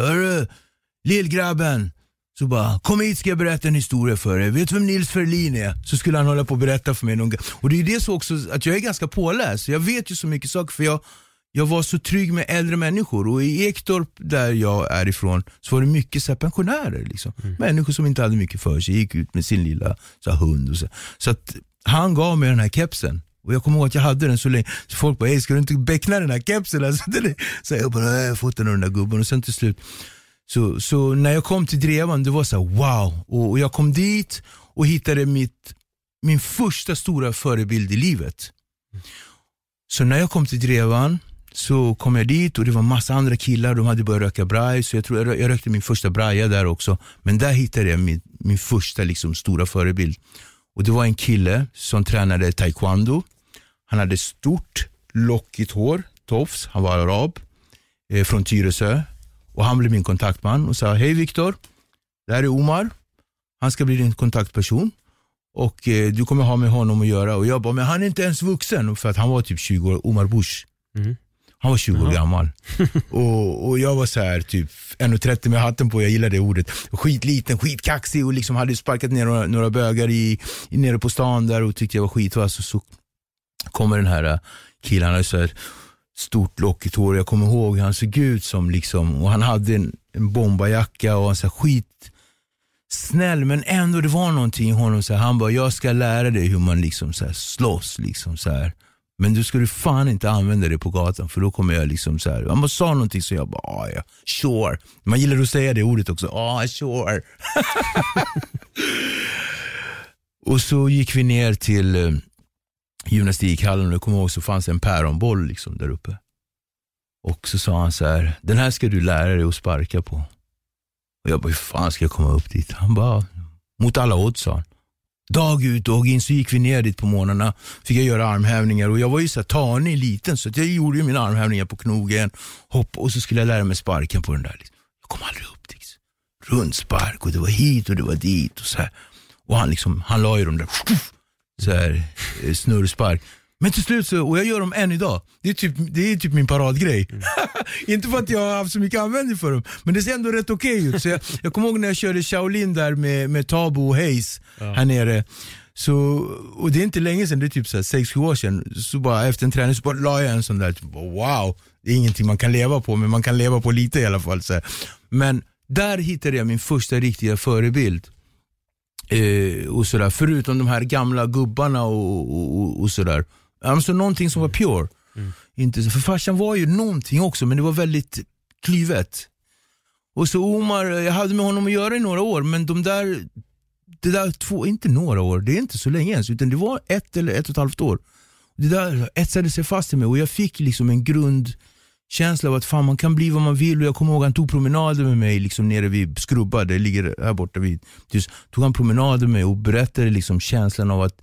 lillgrabben. Så bara, kom hit ska jag berätta en historia för dig. Vet du vem Nils Ferlin är? Så skulle han hålla på och berätta för mig. Någon gång. Och det är ju det så också, att jag är ganska påläst. Jag vet ju så mycket saker för jag jag var så trygg med äldre människor och i Ektorp där jag är ifrån så var det mycket så pensionärer. Liksom. Människor som inte hade mycket för sig, gick ut med sin lilla så här, hund. Och så. så att han gav mig den här kepsen och jag kommer ihåg att jag hade den så länge, så folk bara, "Ey, ska du inte beckna den här kepsen? Alltså, den är, så jag bara, "Nej, jag har fått den av den där gubben och sen till slut så, så när jag kom till Drevan, det var så här, wow. Och, och jag kom dit och hittade mitt, min första stora förebild i livet. Så när jag kom till Drevan så kom jag dit och det var massa andra killar, de hade börjat röka braj, så jag tror jag, rö- jag rökte min första braja där också. Men där hittade jag min, min första liksom, stora förebild. Och det var en kille som tränade taekwondo. Han hade stort, lockigt hår, tofs, han var arab, eh, från Tyresö. Och han blev min kontaktman och sa, hej Viktor, det här är Omar. Han ska bli din kontaktperson och eh, du kommer ha med honom att göra. Och jag bara, men han är inte ens vuxen. För att han var typ 20 år, Omar Bush. Mm. Han var 20 år gammal. och, och jag var så här typ 1,30 med hatten på, jag gillade det ordet. Skitliten, skitkaxig och liksom hade sparkat ner några, några bögar i, nere på stan där och tyckte jag var skitvass. Och så kommer den här eh, killen, så här stort lockigt hår. Jag kommer ihåg hur han såg ut som liksom, och han hade en, en bombajacka och han så här skit snäll men ändå det var någonting i honom. Så här, han bara, jag ska lära dig hur man liksom så här, slåss. Liksom, så här. Men du skulle fan inte använda det på gatan för då kommer jag liksom så här. Han bara sa någonting så jag bara, ah, ja, sure. Man gillar att säga det ordet också, ah, sure. och så gick vi ner till eh, gymnastikhallen och jag kommer ihåg så fanns en päronboll liksom där uppe. Och så sa han så här, den här ska du lära dig att sparka på. Och jag bara, hur fan ska jag komma upp dit? Han bara, mot alla odds sa han. Dag ut dag in så gick vi ner dit på morgnarna, fick jag göra armhävningar och jag var ju så här tanig liten så att jag gjorde ju mina armhävningar på knogen, hopp och så skulle jag lära mig sparken på den där. liksom. Jag kom aldrig upp dit. Rundspark och det var hit och det var dit och så här. Och han liksom, han la ju de där så här, eh, snurrspark. Men till slut så, och jag gör dem än idag. Det är typ, det är typ min paradgrej. Inte för att jag har haft så mycket användning för dem, men det ser ändå rätt okej ut. Så jag, jag kommer ihåg när jag körde Shaolin där med, med Tabo och Hayes här nere. Så, och det är inte länge sedan, det är typ 6-7 år sedan. Så bara efter en träning så bara la jag en sån där, typ, wow, det är ingenting man kan leva på, men man kan leva på lite i alla fall. Så här. Men där hittade jag min första riktiga förebild. Eh, och sådär. Förutom de här gamla gubbarna och, och, och, och sådär. Alltså någonting som var pure. Inte så, för farsan var ju någonting också, men det var väldigt klyvet. Och så Omar, jag hade med honom att göra i några år, men de där, det där två, inte några år, det är inte så länge ens, utan det var ett eller ett och ett halvt år. Det där etsade sig fast i mig och jag fick liksom en grundkänsla av att fan man kan bli vad man vill och jag kommer ihåg han tog promenader med mig liksom nere vid Skrubba, det ligger här borta vid, just, tog han promenader med mig och berättade liksom känslan av att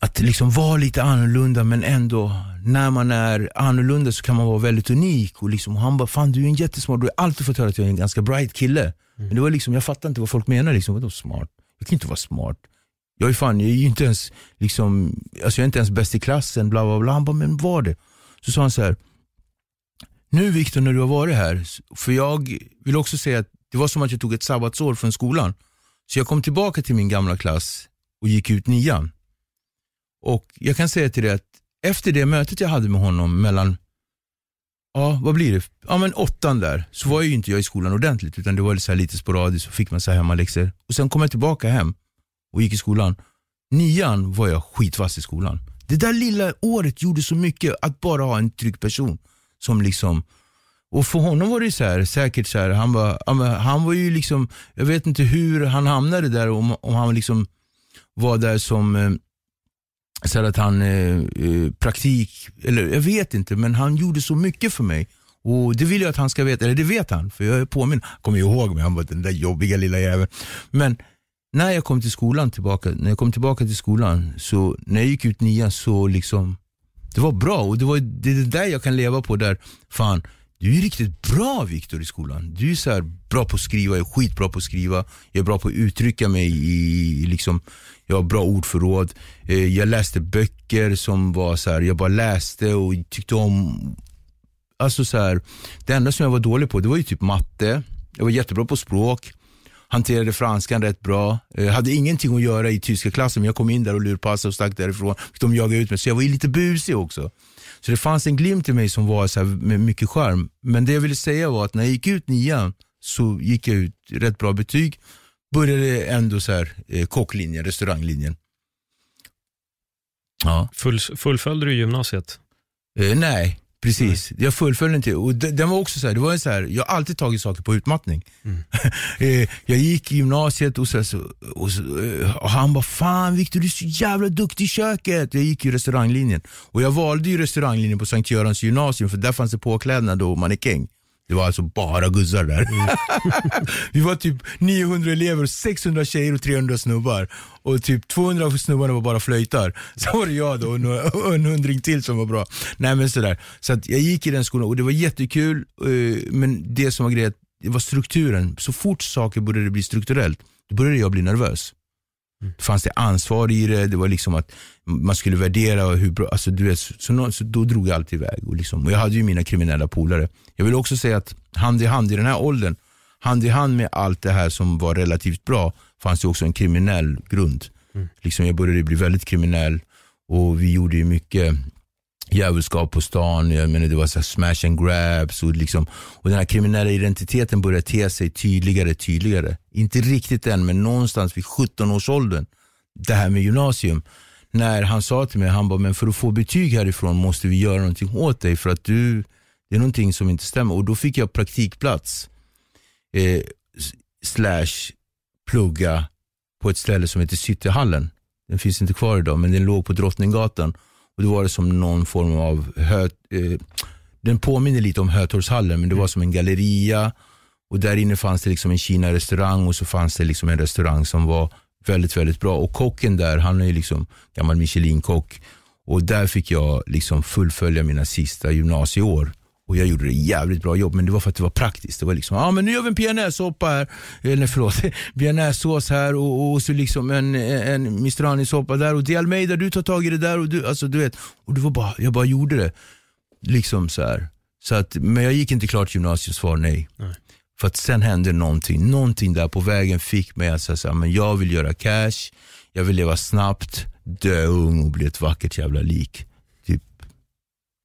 att liksom vara lite annorlunda men ändå när man är annorlunda så kan man vara väldigt unik. Och liksom, och han bara, fan du är en jättesmart, du har alltid fått höra att jag är en ganska bright kille. Men det var liksom, jag fattar inte vad folk menar, liksom, vadå smart? Jag kan inte vara smart. Jag är fan, jag är inte ens, liksom, alltså jag är inte ens bäst i klassen, bla bla bla. Han bara, men var det? Så sa han så här, nu Viktor när du har varit här, för jag vill också säga att det var som att jag tog ett sabbatsår från skolan. Så jag kom tillbaka till min gamla klass och gick ut nian. Och jag kan säga till dig att efter det mötet jag hade med honom mellan, ja vad blir det, ja men åttan där, så var ju inte jag i skolan ordentligt utan det var så här lite sporadiskt och fick man så här hemmaläxor. Och sen kom jag tillbaka hem och gick i skolan. Nian var jag skitvass i skolan. Det där lilla året gjorde så mycket att bara ha en trygg person. Som liksom, och för honom var det så här, säkert så här, han var, han var ju liksom, jag vet inte hur han hamnade där, om, om han liksom var där som eh, så att han, eh, eh, praktik, eller jag vet inte, men han gjorde så mycket för mig. Och Det vill jag att han ska veta, eller det vet han, för jag är påminn. Han kommer ihåg mig, han var den där jobbiga lilla jäveln. Men när jag kom till skolan tillbaka, när jag kom tillbaka till skolan, så när jag gick ut nian så liksom, det var bra och det var det, det där jag kan leva på där, fan, du är riktigt bra Viktor i skolan. Du är så bra på att skriva, jag är skitbra på att skriva, jag är bra på att uttrycka mig i, liksom, jag har bra ordförråd. Eh, jag läste böcker som var så här, jag bara läste och tyckte om, alltså så här, det enda som jag var dålig på det var ju typ matte, jag var jättebra på språk, hanterade franskan rätt bra. Jag eh, hade ingenting att göra i tyska klassen men jag kom in där och lurpassade och stack därifrån. De jagade ut mig så jag var lite busig också. Så det fanns en glimt i mig som var så med mycket charm. Men det jag ville säga var att när jag gick ut nian så gick jag ut rätt bra betyg. Började ändå så här, eh, kocklinjen, restauranglinjen. Ja. Full, fullföljde du gymnasiet? Eh, nej, Precis, jag fullföljde inte. Och den var också så här, det var så här, jag har alltid tagit saker på utmattning. Mm. Eh, jag gick i gymnasiet och, så, och, så, eh, och han bara, fan Viktor du är så jävla duktig i köket. Jag gick i restauranglinjen. Och jag valde ju restauranglinjen på Sankt Görans gymnasium för där fanns det påklädnad och mannekäng. Det var alltså bara guzzar där. Mm. vi var typ 900 elever, 600 tjejer och 300 snubbar. Och typ 200 av snubbarna var bara flöjtar. Så var det jag då och en hundring till som var bra. Nej men sådär. Så att jag gick i den skolan och det var jättekul. Eh, men det som var grejen, det var strukturen. Så fort saker började bli strukturellt, då började jag bli nervös. Det fanns det ansvar i det, det var liksom att man skulle värdera hur bra, alltså du vet, så, så då drog jag alltid iväg. Och, liksom, och jag hade ju mina kriminella polare. Jag vill också säga att hand i hand i den här åldern, hand i hand med allt det här som var relativt bra, fanns det också en kriminell grund. Mm. Liksom jag började bli väldigt kriminell och vi gjorde ju mycket djävulskap på stan, jag menar, det var så smash and grabs och, liksom, och den här kriminella identiteten började te sig tydligare tydligare. Inte riktigt än, men någonstans vid 17 års åldern, det här med gymnasium. När han sa till mig, han bara, men för att få betyg härifrån måste vi göra någonting åt dig för att du, det är någonting som inte stämmer. Och då fick jag praktikplats, eh, slash plugga på ett ställe som heter Cityhallen. Den finns inte kvar idag, men den låg på Drottninggatan och då var det som någon form av, hö, eh, den påminner lite om Hötorgshallen men det var som en galleria och där inne fanns det liksom en Kina-restaurang och så fanns det liksom en restaurang som var väldigt, väldigt bra. Och kocken där, han är ju liksom gammal Michelin-kock och där fick jag liksom fullfölja mina sista gymnasieår. Och jag gjorde det jävligt bra jobb, men det var för att det var praktiskt. Det var liksom, ja ah, men nu gör vi en bearnaisesoppa här, eller förlåt, bearnaisesås här och, och så liksom en, en mistrani-soppa där och Di Almeida, du tar tag i det där och du, alltså du vet. Och det var bara, jag bara gjorde det. Liksom så här. Så att, men jag gick inte klart gymnasiet, svar nej. nej. För att sen hände någonting, någonting där på vägen fick mig att säga, men jag vill göra cash, jag vill leva snabbt, dö ung och bli ett vackert jävla lik.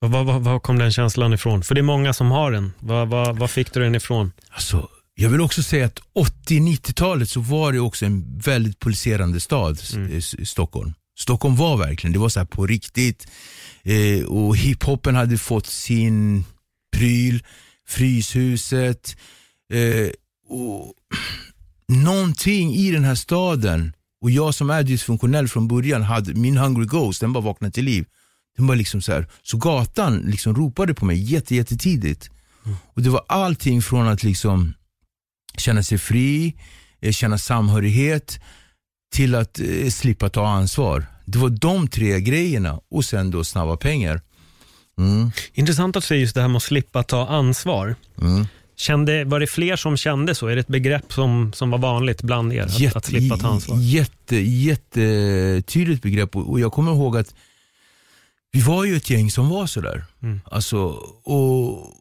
Var, var, var, kom den känslan ifrån? För det är många som har den. Var, var, var fick du den ifrån? Alltså, jag vill också säga att 80-90-talet så var det också en väldigt pulserande stad, mm. Stockholm. Stockholm var verkligen, det var så här på riktigt. Eh, och hiphopen hade fått sin pryl, Fryshuset. Eh, och någonting i den här staden, och jag som är dysfunktionell från början, hade min Hungry Ghost, den bara vaknade till liv. Den var liksom så, här, så gatan liksom ropade på mig jätte, jättetidigt. Mm. Och det var allting från att liksom känna sig fri, eh, känna samhörighet till att eh, slippa ta ansvar. Det var de tre grejerna och sen då snabba pengar. Mm. Intressant att säga just det här med att slippa ta ansvar. Mm. Kände, var det fler som kände så? Är det ett begrepp som, som var vanligt bland er? Att, jätte, att slippa ta ansvar? Jätte, jättetydligt begrepp och jag kommer ihåg att vi var ju ett gäng som var sådär. Mm. Alltså, och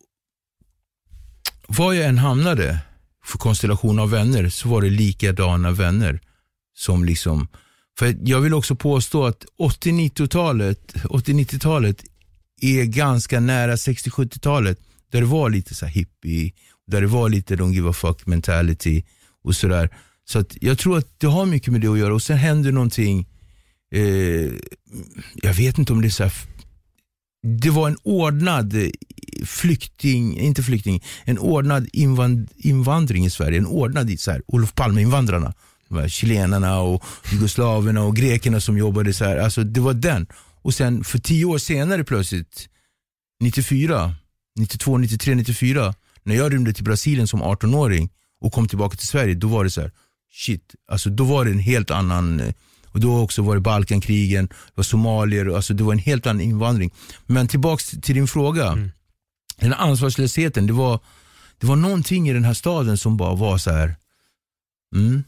var jag än hamnade för konstellation av vänner så var det likadana vänner. som liksom, för Jag vill också påstå att 80-90-talet 80 är ganska nära 60-70-talet där det var lite så hippie, där det var lite don't give a fuck mentality och sådär. Så att jag tror att det har mycket med det att göra och sen händer någonting, eh, jag vet inte om det är så här, det var en ordnad eh, flykting, inte flykting, en ordnad invand, invandring i Sverige. En ordnad så här, Olof Palme-invandrarna. De här chilenarna och jugoslaverna och grekerna som jobbade så här. Alltså det var den. Och sen för tio år senare plötsligt, 94, 92, 93, 94, när jag rymde till Brasilien som 18-åring och kom tillbaka till Sverige, då var det så här, shit, alltså då var det en helt annan eh, och då också var det Balkankrigen, det var somalier, alltså det var en helt annan invandring. Men tillbaks till din fråga. Mm. Den ansvarslösheten, det var, det var någonting i den här staden som bara var så här. Mm,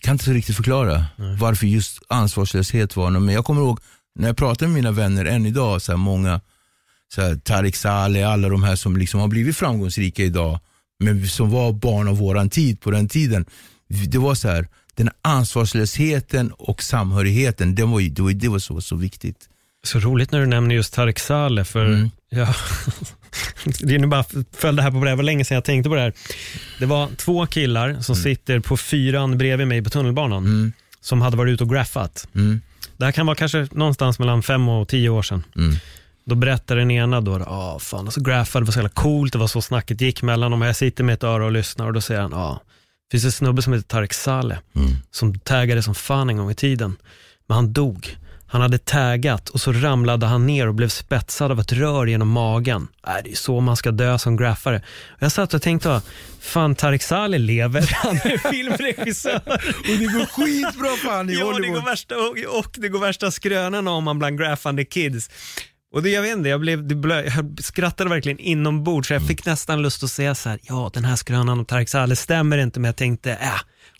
kan inte riktigt förklara Nej. varför just ansvarslöshet var Men jag kommer ihåg när jag pratar med mina vänner än idag, så här många, så här, Tarik Saleh, alla de här som liksom har blivit framgångsrika idag, men som var barn av våran tid på den tiden. Det var så här, den ansvarslösheten och samhörigheten, det var, det var, det var så, så viktigt. Så roligt när du nämner just Tareq Saleh, för mm. ja, det är nu bara följde här på det, det var länge sedan jag tänkte på det här. Det var två killar som mm. sitter på fyran bredvid mig på tunnelbanan, mm. som hade varit ute och graffat. Mm. Det här kan vara kanske någonstans mellan fem och tio år sedan. Mm. Då berättar den ena då, ah, fan, alltså graffade, det var så jävla coolt, det var så snacket gick mellan dem. Jag sitter med ett öra och lyssnar och då säger han, ja, ah, det finns en snubbe som heter Tarek Saleh, mm. som taggade som fan en gång i tiden. Men han dog. Han hade taggat och så ramlade han ner och blev spetsad av ett rör genom magen. Äh, det är så man ska dö som graffare. Och jag satt och tänkte, fan Tarek Saleh lever, han är filmregissör. och det går skitbra för han i ja, Hollywood. Det går värsta, och, och det går värsta skrönan om man bland graffande kids. Och det, jag vet inte, jag, blev, det blö, jag skrattade verkligen inombords, så jag fick nästan lust att säga så här, ja den här skrönan om Tareq Saleh stämmer inte, men jag tänkte, äh,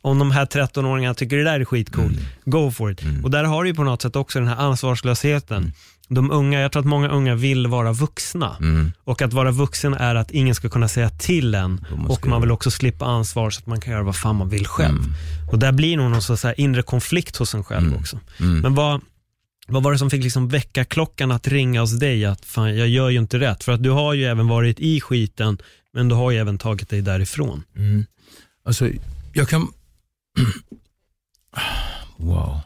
om de här 13-åringarna tycker det där är skitcoolt, mm. go for it. Mm. Och där har du ju på något sätt också den här ansvarslösheten. Mm. De unga, jag tror att många unga vill vara vuxna. Mm. Och att vara vuxen är att ingen ska kunna säga till en och man vill också slippa ansvar så att man kan göra vad fan man vill själv. Mm. Och där blir nog någon så här inre konflikt hos en själv mm. också. Men vad, vad var det som fick liksom väcka klockan att ringa hos dig att fan, jag gör ju inte rätt? För att du har ju även varit i skiten, men du har ju även tagit dig därifrån. Mm. Alltså, jag kan... wow.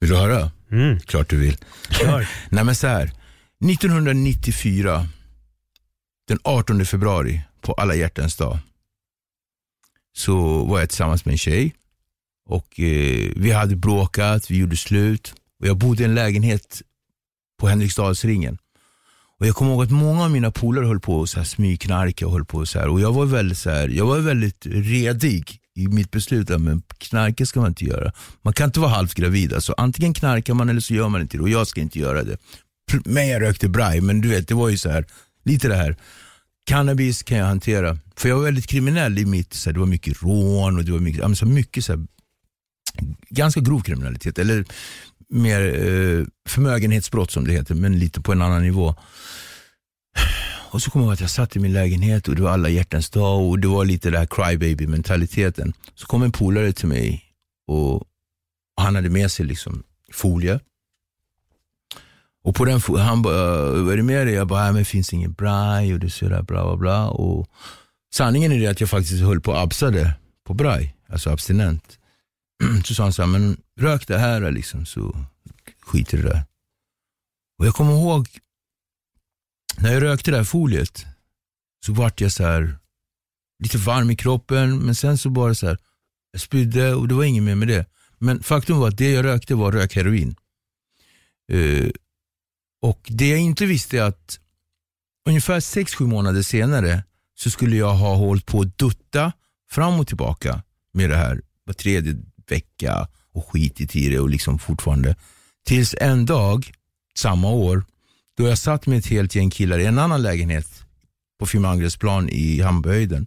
Vill du höra? Mm. Klart du vill. Klar. Nej men så här. 1994, den 18 februari, på alla hjärtans dag, så var jag tillsammans med en tjej. Och eh, Vi hade bråkat, vi gjorde slut. Och jag bodde i en lägenhet på Henriksdalsringen. Och jag kommer ihåg att många av mina polare höll på att smygknarka och höll på så här. Och jag var väldigt, så här, jag var väldigt redig i mitt beslut. Men knarka ska man inte göra. Man kan inte vara halvt gravid. Alltså, antingen knarkar man eller så gör man inte det. Och jag ska inte göra det. Men jag rökte braj, men du vet, det var ju så här, lite det här. Cannabis kan jag hantera. För jag var väldigt kriminell i mitt, så här, det var mycket rån och det var mycket, så mycket så här, ganska grov kriminalitet. Eller mer eh, förmögenhetsbrott som det heter, men lite på en annan nivå. Och så kommer jag ihåg att jag satt i min lägenhet och det var alla hjärtans dag och det var lite den här crybaby mentaliteten. Så kom en polare till mig och han hade med sig liksom folie. Och på den han bara, vad är det med dig? Jag bara, det finns ingen braj och det så bla bla bla. Och sanningen är det att jag faktiskt höll på att absade på braj, alltså abstinent. så sa han så här, men rök det här liksom så skiter det där. Och jag kommer ihåg, när jag rökte det här foliet så vart jag så här lite varm i kroppen, men sen så bara så här, jag spydde och det var inget mer med det. Men faktum var att det jag rökte var rökheroin. Uh, och det jag inte visste är att ungefär 6-7 månader senare så skulle jag ha hållit på att dutta fram och tillbaka med det här var tredje vecka och skitit i det och liksom fortfarande. Tills en dag, samma år, då jag satt med ett helt gäng killar i en annan lägenhet på Fimangresplan i Hamburghöjden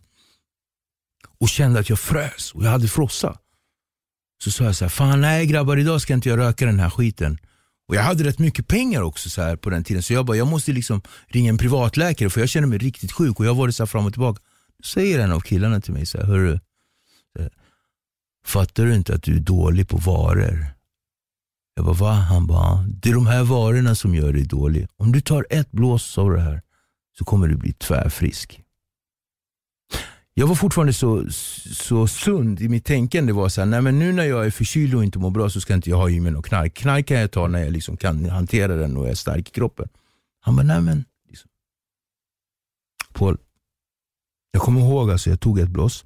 och kände att jag frös och jag hade frossa. Så sa jag så här, fan nej grabbar idag ska inte jag röka den här skiten. Och jag hade rätt mycket pengar också så här på den tiden så jag bara, jag måste liksom ringa en privatläkare för jag känner mig riktigt sjuk och jag har varit så här fram och tillbaka. Då säger en av killarna till mig så här, hörru, Fattar du inte att du är dålig på varor? Jag bara, va? Han bara, det är de här varorna som gör dig dålig. Om du tar ett blås av det här så kommer du bli tvärfrisk. jag var fortfarande så, så sund i mitt tänkande. Det var så här, nej men nu när jag är förkyld och inte mår bra så ska inte jag ha i mig något knark. Knark kan jag ta när jag liksom kan hantera den och är stark i kroppen. Han bara, nej men. Liksom. Paul, jag kommer ihåg alltså, jag tog ett blås.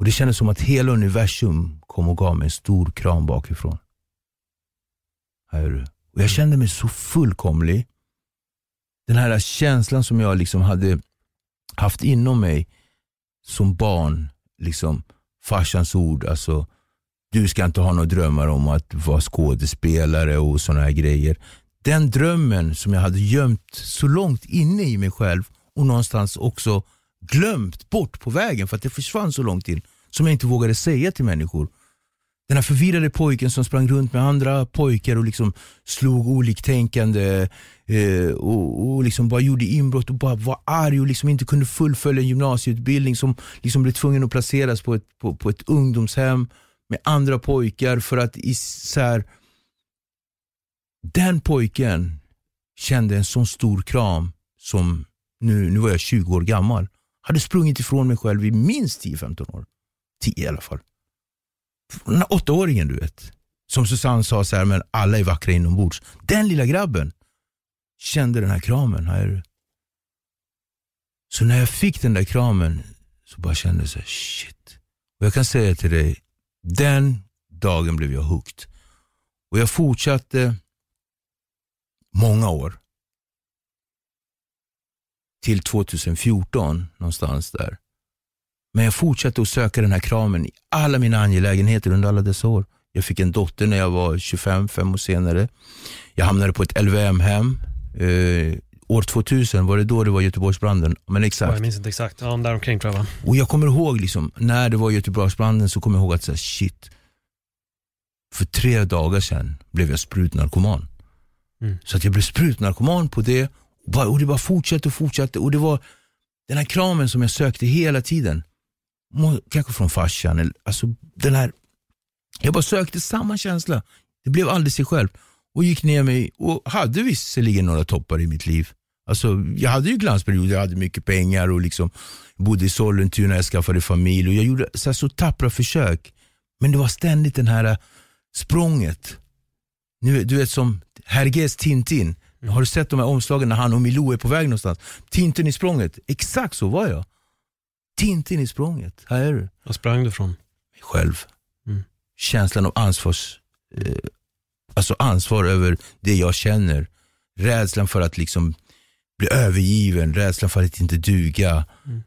Och Det kändes som att hela universum kom och gav mig en stor kram bakifrån. Hör Och jag kände mig så fullkomlig. Den här känslan som jag liksom hade haft inom mig som barn. Liksom farsans ord, alltså du ska inte ha några drömmar om att vara skådespelare och sådana här grejer. Den drömmen som jag hade gömt så långt inne i mig själv och någonstans också glömt bort på vägen för att det försvann så långt in som jag inte vågade säga till människor. Den här förvirrade pojken som sprang runt med andra pojkar och liksom slog oliktänkande eh, och, och liksom bara gjorde inbrott och bara var arg och liksom inte kunde fullfölja en gymnasieutbildning som liksom blev tvungen att placeras på ett, på, på ett ungdomshem med andra pojkar för att isär den pojken kände en sån stor kram som, nu, nu var jag 20 år gammal, hade sprungit ifrån mig själv i minst 10-15 år tio i alla fall. Den här åttaåringen du vet, som Susanne sa, så här, men alla är vackra inombords. Den lilla grabben kände den här kramen. Här. Så när jag fick den där kramen så bara kände jag så här, shit. Och jag kan säga till dig, den dagen blev jag hooked. Och jag fortsatte många år. Till 2014 någonstans där. Men jag fortsatte att söka den här kramen i alla mina angelägenheter under alla dessa år. Jag fick en dotter när jag var 25, fem år senare. Jag hamnade på ett LVM-hem. Eh, år 2000, var det då det var Göteborgsbranden? Men exakt. Jag minns inte exakt, ja, där omkring tror jag va? Och jag kommer ihåg, liksom, när det var Göteborgsbranden så kommer jag ihåg att så shit, för tre dagar sedan blev jag sprutnarkoman. Mm. Så att jag blev sprutnarkoman på det och det bara fortsatte och fortsatte. Och det var den här kramen som jag sökte hela tiden. Kanske från farsan. Eller, alltså, den här, jag bara sökte samma känsla. Det blev aldrig sig själv. Och gick ner mig och hade visserligen några toppar i mitt liv. Alltså, jag hade ju glansperioder, jag hade mycket pengar och liksom bodde i Sollentuna, jag skaffade familj och jag gjorde så, så tappra försök. Men det var ständigt den här äh, språnget. Nu, du vet som Herges Tintin. Mm. Har du sett de här omslagen när han och Milou är på väg någonstans? Tintin i språnget. Exakt så var jag. Tintin i språnget. Här är du. Var sprang du från? Mig själv. Mm. Känslan av ansvars, eh, alltså ansvar över det jag känner. Rädslan för att liksom bli övergiven, rädslan för att inte duga. Mm.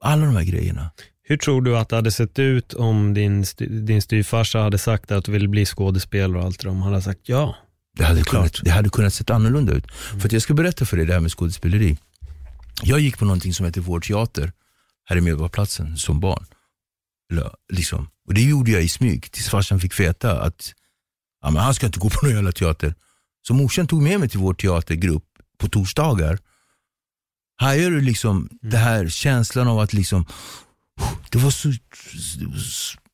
Alla de här grejerna. Hur tror du att det hade sett ut om din, din styvfarsa hade sagt att du ville bli skådespelare och allt det? Om han hade sagt ja. Det hade, kunnat, det hade kunnat sett annorlunda ut. Mm. För jag ska berätta för dig det här med skådespeleri. Jag gick på någonting som heter Vår Teater här i Medborgarplatsen som barn. Liksom. Och Det gjorde jag i smyg tills farsan fick veta att ja, men han ska inte gå på någon jävla teater. Så morsan tog med mig till vår teatergrupp på torsdagar. Här gör du liksom mm. det här känslan av att liksom, det var så,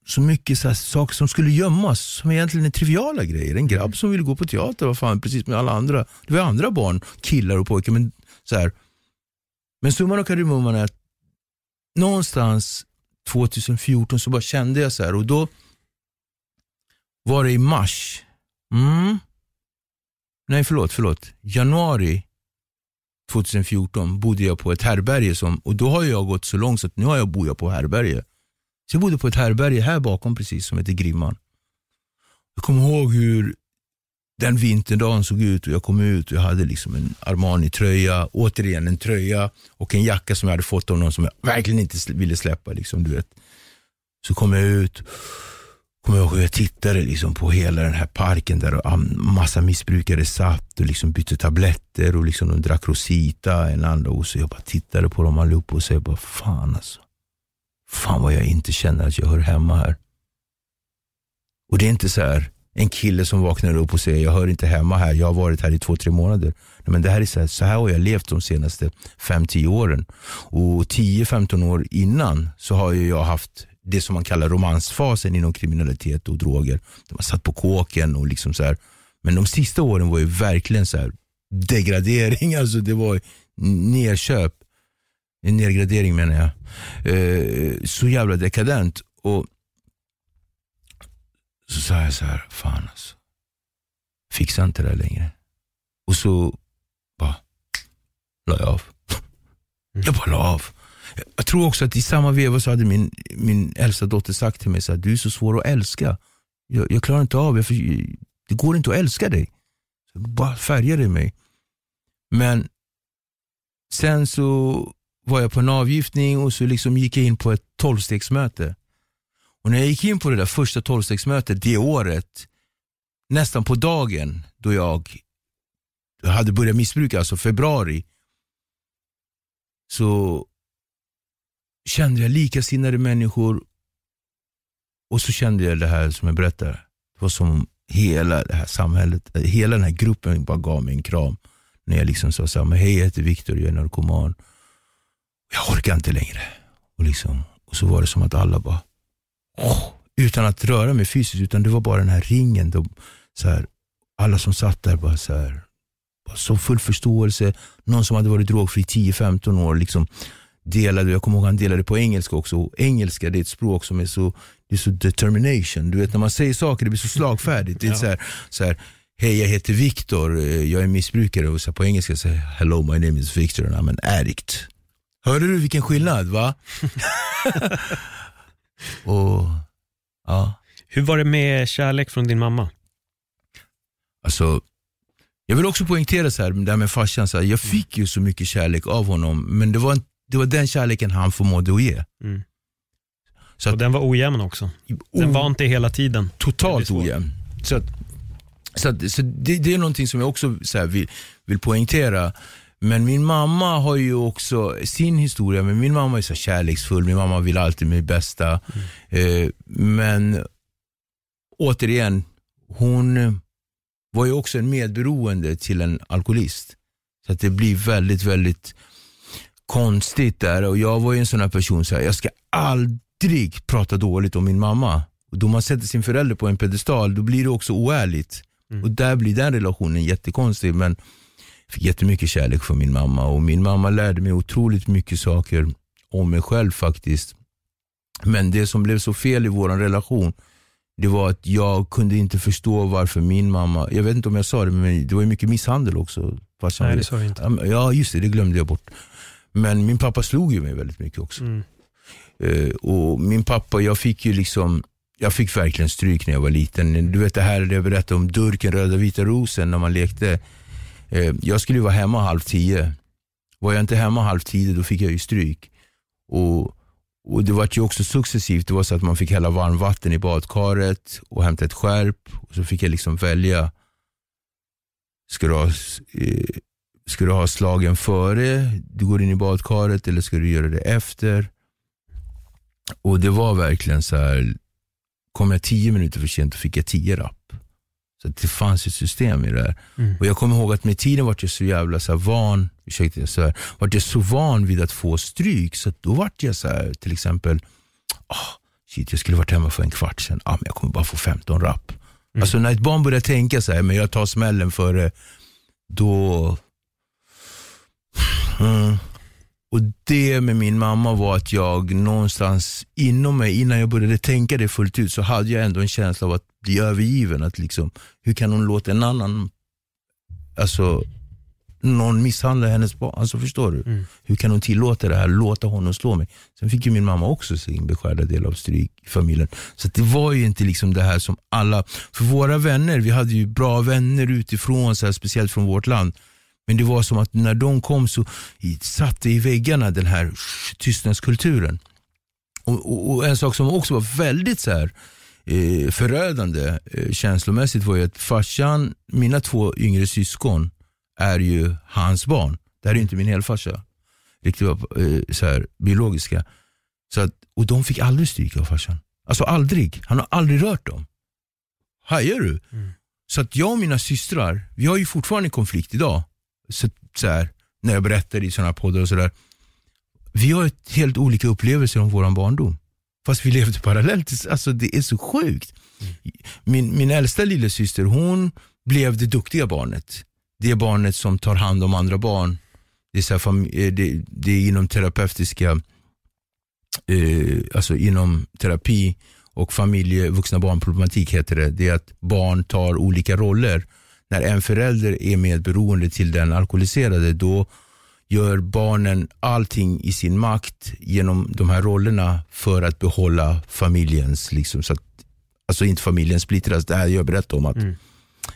så mycket så saker som skulle gömmas som egentligen är triviala grejer. En grabb som ville gå på teater, vad fan, precis med alla andra. Det var andra barn, killar och pojkar. Men, så här. men summan och kardemumman är att någonstans 2014 så bara kände jag så här och då var det i mars? Mm. Nej, förlåt, förlåt. Januari 2014 bodde jag på ett härberge som, och då har jag gått så långt så att nu har jag bor jag på härberge. Så jag bodde på ett härberge här bakom precis som heter Grimman. Jag kommer ihåg hur den vinterdagen såg ut och jag kom ut och jag hade liksom en Armani-tröja, återigen en tröja och en jacka som jag hade fått av någon som jag verkligen inte ville släppa. Liksom, du vet. Så kom jag ut, kom jag ihåg hur jag tittade liksom på hela den här parken där massa missbrukare satt och liksom bytte tabletter och liksom de drack Rosita, en andra och så jag bara tittade på dem allihopa och sa bara fan alltså. Fan vad jag inte känner att jag hör hemma här. Och det är inte så här en kille som vaknar upp och säger jag hör inte hemma här, jag har varit här i två, tre månader. Men det här är så här, så här har jag levt de senaste fem, tio åren. Och 10-15 år innan så har jag haft det som man kallar romansfasen inom kriminalitet och droger. Man satt på kåken och liksom så här. Men de sista åren var ju verkligen så här degradering, alltså det var nerköp. Nedgradering menar jag. Eh, så jävla dekadent. Och så sa jag så här, fan alltså. Fixar inte det här längre. Och så bara la jag av. Mm. Jag bara la av. Jag tror också att i samma veva så hade min, min äldsta dotter sagt till mig så här, du är så svår att älska. Jag, jag klarar inte av det, det går inte att älska dig. Så bara färgade mig. Men sen så var jag på en avgiftning och så liksom gick jag in på ett tolvstegsmöte. Och när jag gick in på det där första tolvstegsmötet det året, nästan på dagen då jag hade börjat missbruka, alltså februari, så kände jag likasinnade människor och så kände jag det här som jag berättade. Det var som hela det här samhället, hela den här gruppen bara gav mig en kram. När jag liksom sa så hej jag heter Viktor, jag är narkoman. Jag orkar inte längre. Och, liksom, och så var det som att alla bara, oh, utan att röra mig fysiskt, utan det var bara den här ringen. Då, så här, alla som satt där bara så här, bara så full förståelse. Någon som hade varit drogfri 10-15 år. Liksom, delade, jag kommer ihåg han delade på engelska också. engelska det är ett språk som är så, det är så determination. Du vet när man säger saker det blir så slagfärdigt. Det är ja. så här, så här Hej jag heter Viktor, eh, jag är missbrukare och så på engelska säger Hello my name is Victor and I'm an addict. Hörde du vilken skillnad va? och, ja. Hur var det med kärlek från din mamma? Alltså, jag vill också poängtera så här, det här med farsan, så här, jag fick ju så mycket kärlek av honom men det var, det var den kärleken han förmådde att ge. Mm. Så att, och den var ojämn också. Den var inte hela tiden. Totalt ojämn. Så, att, så, att, så det, det, är någonting som jag också så här, vill, vill poängtera. Men min mamma har ju också sin historia, men min mamma är så kärleksfull, min mamma vill alltid mitt bästa. Mm. Eh, men återigen, hon var ju också en medberoende till en alkoholist. Så att det blir väldigt, väldigt konstigt där. Och jag var ju en sån här person, så här, jag ska aldrig prata dåligt om min mamma. Och då man sätter sin förälder på en pedestal, då blir det också oärligt. Mm. Och där blir den relationen jättekonstig. Men fick jättemycket kärlek från min mamma och min mamma lärde mig otroligt mycket saker om mig själv faktiskt. Men det som blev så fel i vår relation, det var att jag kunde inte förstå varför min mamma, jag vet inte om jag sa det, men det var mycket misshandel också. Nej, det sa du inte. Ja, just det, det glömde jag bort. Men min pappa slog ju mig väldigt mycket också. Mm. Uh, och min pappa, jag fick ju liksom, jag fick verkligen stryk när jag var liten. Du vet det här jag berättade om durken, röda vita rosen när man lekte. Eh, jag skulle vara hemma halv tio. Var jag inte hemma halv tio då fick jag ju stryk. Och, och Det var ju också successivt. Det var så att man fick hälla varmvatten i badkaret och hämta ett skärp. Och så fick jag liksom välja. Ska du ha, eh, ska du ha slagen före du går in i badkaret eller ska du göra det efter? Och det var verkligen så här, kom jag tio minuter för sent då fick jag tio rapp. Så det fanns ett system i det här. Mm. Och jag kommer ihåg att med tiden var jag så jävla så van, ursäkta, så här, var jag så van vid att få stryk så då var jag så här, till exempel, oh, shit, jag skulle varit hemma för en kvart sedan, ah, men jag kommer bara få 15 rapp. Mm. Alltså när ett barn börjar tänka så här, men jag tar smällen för det, då, mm, och det med min mamma var att jag någonstans inom mig, innan jag började tänka det fullt ut, så hade jag ändå en känsla av att bli övergiven. Att liksom, hur kan hon låta en annan, alltså någon misshandla hennes barn? Alltså förstår du? Mm. Hur kan hon tillåta det här, låta honom slå mig? Sen fick ju min mamma också sin beskärda del av stryk i familjen. Så det var ju inte liksom det här som alla, för våra vänner, vi hade ju bra vänner utifrån, så här, speciellt från vårt land. Men det var som att när de kom så i- satt det i väggarna den här tystnadskulturen. Och, och, och en sak som också var väldigt så här, eh, förödande eh, känslomässigt var ju att farsan, mina två yngre syskon, är ju hans barn. Det här är ju inte min helfarsa. Riktigt eh, så här, biologiska. Så att, och de fick aldrig stryk av farsan. Alltså aldrig. Han har aldrig rört dem. Hajar du? Så att jag och mina systrar, vi har ju fortfarande konflikt idag. Så, så här, när jag berättar i sådana poddar och sådär. Vi har ett helt olika upplevelser om vår barndom. Fast vi levde parallellt. Alltså det är så sjukt. Min, min äldsta lillasyster, hon blev det duktiga barnet. Det barnet som tar hand om andra barn. Det är, så här, eh, det, det är inom terapeutiska, eh, alltså inom terapi och familje, vuxna barnproblematik heter det. Det är att barn tar olika roller. När en förälder är medberoende till den alkoholiserade, då gör barnen allting i sin makt genom de här rollerna för att behålla familjens, liksom, så att, alltså inte familjen splittras. Det här jag berättade om att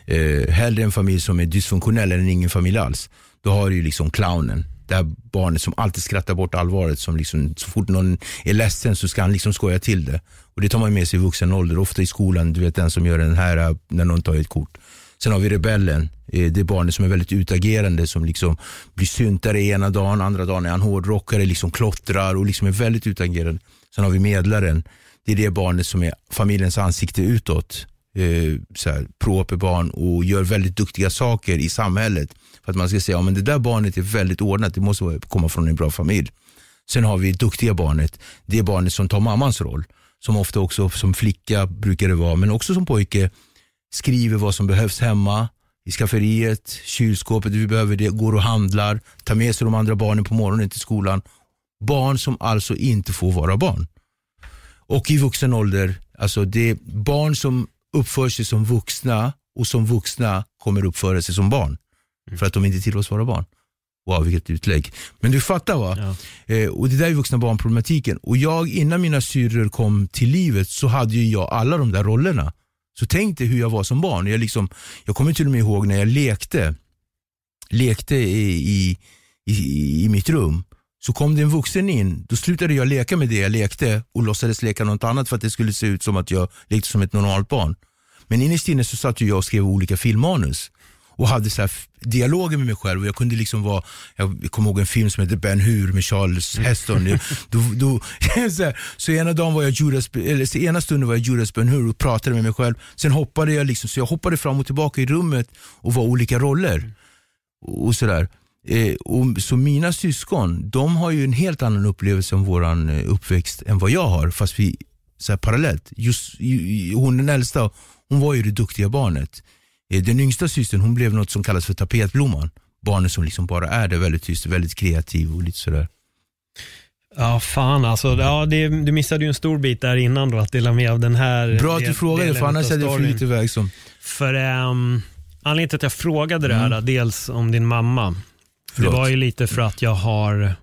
eh, hellre en familj som är dysfunktionell än ingen familj alls. Då har du ju liksom clownen. Det här barnet som alltid skrattar bort allvaret. Som liksom, så fort någon är ledsen så ska han liksom skoja till det. Och Det tar man med sig i vuxen ålder. Ofta i skolan, du vet den som gör den här när någon tar ett kort. Sen har vi rebellen. Eh, det barnet som är väldigt utagerande. Som liksom blir syntare ena dagen, andra dagen är han hårdrockare, liksom klottrar och liksom är väldigt utagerande. Sen har vi medlaren. Det är det barnet som är familjens ansikte utåt eh, så här, proper barn och gör väldigt duktiga saker i samhället. För att man ska säga, ja, men det där barnet är väldigt ordnat, det måste komma från en bra familj. Sen har vi duktiga barnet, det är barnet som tar mammans roll. Som ofta också som flicka brukar det vara, men också som pojke skriver vad som behövs hemma, i skafferiet, kylskåpet, vi behöver det, går och handlar, tar med sig de andra barnen på morgonen till skolan. Barn som alltså inte får vara barn. Och i vuxen ålder, alltså det är barn som uppför sig som vuxna och som vuxna kommer uppföra sig som barn. För att de inte tillåts vara barn. Wow, vilket utlägg. Men du fattar va? Ja. Eh, och det där är vuxna barnproblematiken. Och jag, innan mina syrror kom till livet så hade ju jag alla de där rollerna. Så tänk dig hur jag var som barn. Jag, liksom, jag kommer till och med ihåg när jag lekte, lekte i, i, i, i mitt rum. Så kom det en vuxen in, då slutade jag leka med det jag lekte och låtsades leka något annat för att det skulle se ut som att jag lekte som ett normalt barn. Men innerst inne så satt jag och skrev olika filmmanus och hade så dialoger med mig själv. Och jag kunde liksom vara, jag kommer ihåg en film som heter Ben Hur med Charles Heston. då, då, så, här, så ena dagen var jag Judas, eller så ena stunden var jag Judas Ben Hur och pratade med mig själv. Sen hoppade jag liksom, så jag hoppade fram och tillbaka i rummet och var olika roller. Och sådär. Eh, och, så mina syskon, de har ju en helt annan upplevelse om våran eh, uppväxt än vad jag har. Fast vi, så här, parallellt. Just, ju- ju- hon den äldsta, hon var ju det duktiga barnet. Eh, Den yngsta systern hon blev något som kallas för tapetblomman. Barnet som liksom bara är det, väldigt tyst, väldigt kreativ och lite sådär. Ja, fan alltså. Ja, det, du missade ju en stor bit där innan då, att dela med av den här Bra att du frågade för annars hade jag flugit iväg som... För um, anledningen till att jag frågade det här, Mm. dels om din mamma, Förlåt. det var ju lite för att jag har,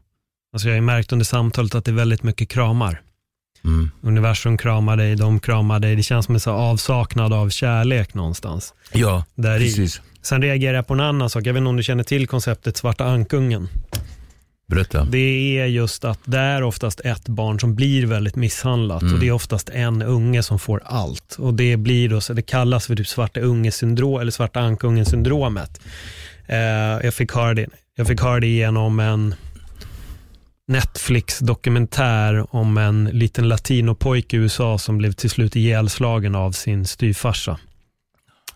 alltså jag har märkt under samtalet att det är väldigt mycket kramar. Mm. Universum kramar dig, de kramar dig. Det känns som en så avsaknad av kärlek någonstans. Ja, Där i. precis. Sen reagerar jag på en annan sak. Jag vet inte om du känner till konceptet svarta ankungen. Berätta. Det är just att det är oftast ett barn som blir väldigt misshandlat Mm. och det är oftast en unge som får allt. Och Det blir då, så det kallas för typ svarta unge-syndrom eller svarta ankungen-syndromet. Eh, jag, fick höra det, jag fick höra det genom en Netflix-dokumentär om en liten latinopojke i USA som blev till slut ihjälslagen av sin styvfarsa.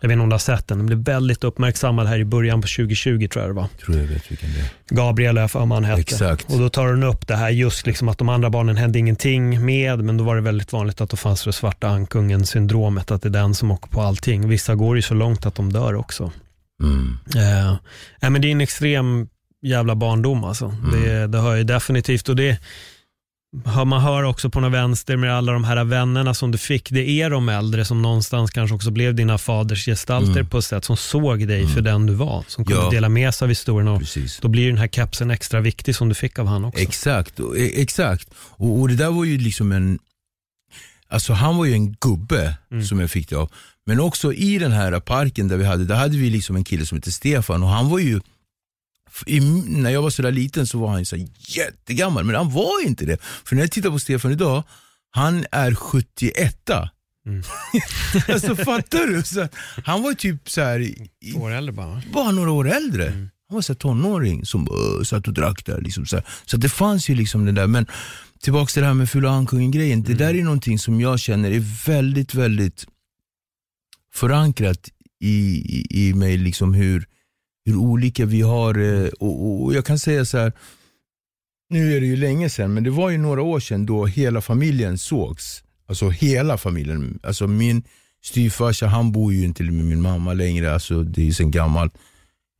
Jag vet inte om du har sett den, den blev väldigt uppmärksammad här i början på 2020 tror jag det var. tror jag vet vilken det är. Gabriel har jag han hette. Exakt. Och då tar hon upp det här just liksom att de andra barnen hände ingenting med, men då var det väldigt vanligt att det fanns det svarta ankungen syndromet, att det är den som åker på allting. Vissa går ju så långt att de dör också. Mm. Eh, men det är en extrem jävla barndom alltså. Mm. Det, det hör jag definitivt. Och det man hör också på något vänster med alla de här vännerna som du fick. Det är de äldre som någonstans kanske också blev dina fadersgestalter Mm. på ett sätt som såg dig för den du var. Som kunde Ja. dela med sig av historien. Och Precis. då blir den här kepsen extra viktig som du fick av han också. Exakt, e- exakt. Och, och det där var ju liksom en, alltså han var ju en gubbe som jag fick det av. Men också i den här parken där vi hade, där hade vi liksom en kille som hette Stefan och han var ju, i, när jag var sådär liten så var han så jättegammal, men han var inte det. För när jag tittar på Stefan idag, han är 71 Alltså fattar du? Så, han var typ så här, i- År äldre bara. bara några år äldre. Han var så här tonåring som uh, satt och drack där. Liksom, så så det fanns ju liksom det där. Men tillbaka till det här med Fula Ankungen grejen. Det där är någonting som jag känner är väldigt, väldigt förankrat i, i, i mig. Liksom hur, hur olika vi har, eh, och, och, jag kan säga så här. Nu är det ju länge sedan, men det var ju några år sedan då hela familjen sågs. Alltså hela familjen. Alltså min styvfarsa, han bor ju inte med min mamma längre, alltså det är ju sen gammalt.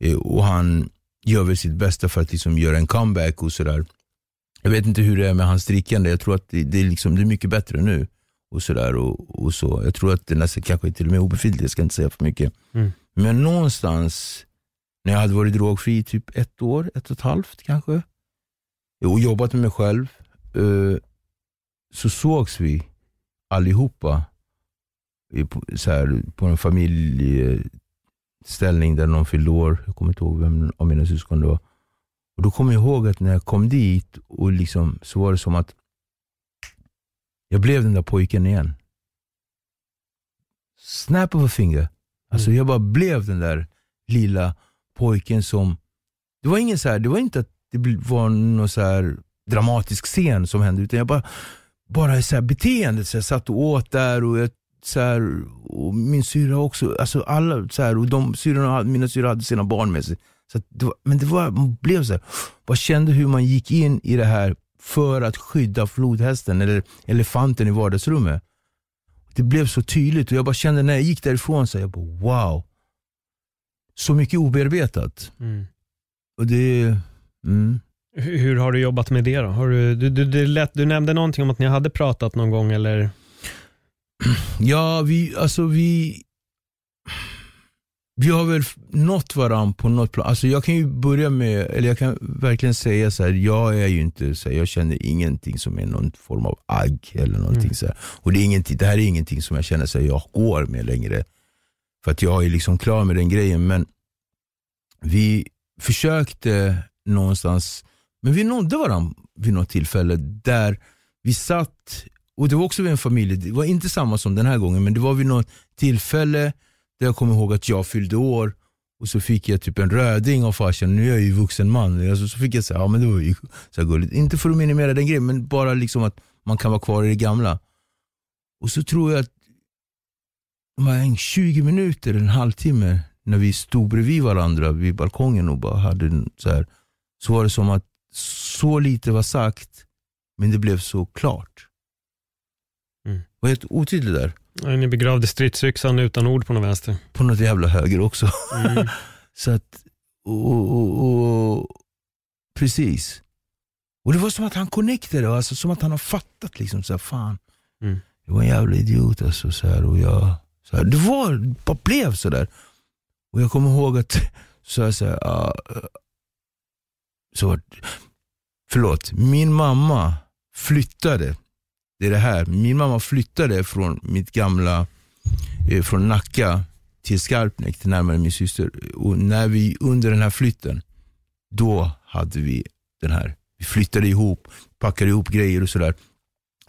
Eh, Och han gör väl sitt bästa för att liksom göra en comeback och sådär. Jag vet inte hur det är med hans drickande, jag tror att det, det, är, liksom, det är mycket bättre nu. Och sådär och, och så. Jag tror att det nästan kanske är till och med obefintligt, jag ska inte säga för mycket. Mm. Men någonstans, när jag hade varit drogfri i typ ett år, ett och ett halvt kanske, och jobbat med mig själv, eh, så sågs vi allihopa så här, på en familjeställning där någon fyllde år. Jag kommer inte ihåg vem av mina syskon det var. Och Då kommer jag ihåg att när jag kom dit och liksom, så var det som att jag blev den där pojken igen. Snap of a finger. Alltså jag bara blev den där lilla pojken som, det var ingen så här, det var inte att det var någon så här dramatisk scen som hände, utan jag bara, bara så här beteendet, så jag satt och åt där och, jag, så här, och min syra också, alltså alla så här, och de syrorna, mina syror hade sina barn med sig. Så att det var, men det var, man blev så här, man kände hur man gick in i det här för att skydda flodhästen eller elefanten i vardagsrummet. Det blev så tydligt och jag bara kände när jag gick därifrån, så här, jag bara wow. Så mycket obearbetat. Mm. Och det, mm. Hur, hur har du jobbat med det då? Har du, du, du, det lät, du nämnde någonting om att ni hade pratat någon gång eller? Ja, vi, alltså vi, vi har väl nått varandra på något plan. Alltså jag kan ju börja med, eller jag kan verkligen säga så här, jag är ju inte så här, jag känner ingenting som är någon form av agg eller någonting så här. Och det, är ingenting, det här är ingenting som jag känner så här, jag går med längre. För att jag är liksom klar med den grejen. Men vi försökte någonstans, men vi nådde varandra vid något tillfälle där vi satt, och det var också vid en familj, det var inte samma som den här gången, men det var vid något tillfälle där jag kommer ihåg att jag fyllde år och så fick jag typ en röding av farsan, nu är jag ju vuxen man. Alltså, så fick jag säga, ja men det var ju så gulligt. Inte för att minimera den grejen, men bara liksom att man kan vara kvar i det gamla. Och så tror jag att var en 20 minuter, en halvtimme, när vi stod bredvid varandra vid balkongen och bara hade en så här, så var det som att så lite var sagt, men det blev så klart. Mm. Det var helt otydligt där. Ja, Ni begravde stridsyxan utan ord på något vänster. På något jävla höger också. Mm. Så att, och, och, och, precis. Och det var som att han connectade, alltså, som att han har fattat liksom så här, fan. Mm. Jag var en jävla idiot alltså. Så här, och jag, så här, det var, bara blev sådär. Och jag kommer ihåg att, så jag så uh, så, förlåt, min mamma flyttade, det är det här, min mamma flyttade från mitt gamla, eh, från Nacka till Skarpnäck, till närmare min syster. Och när vi, under den här flytten, då hade vi den här, vi flyttade ihop, packade ihop grejer och sådär.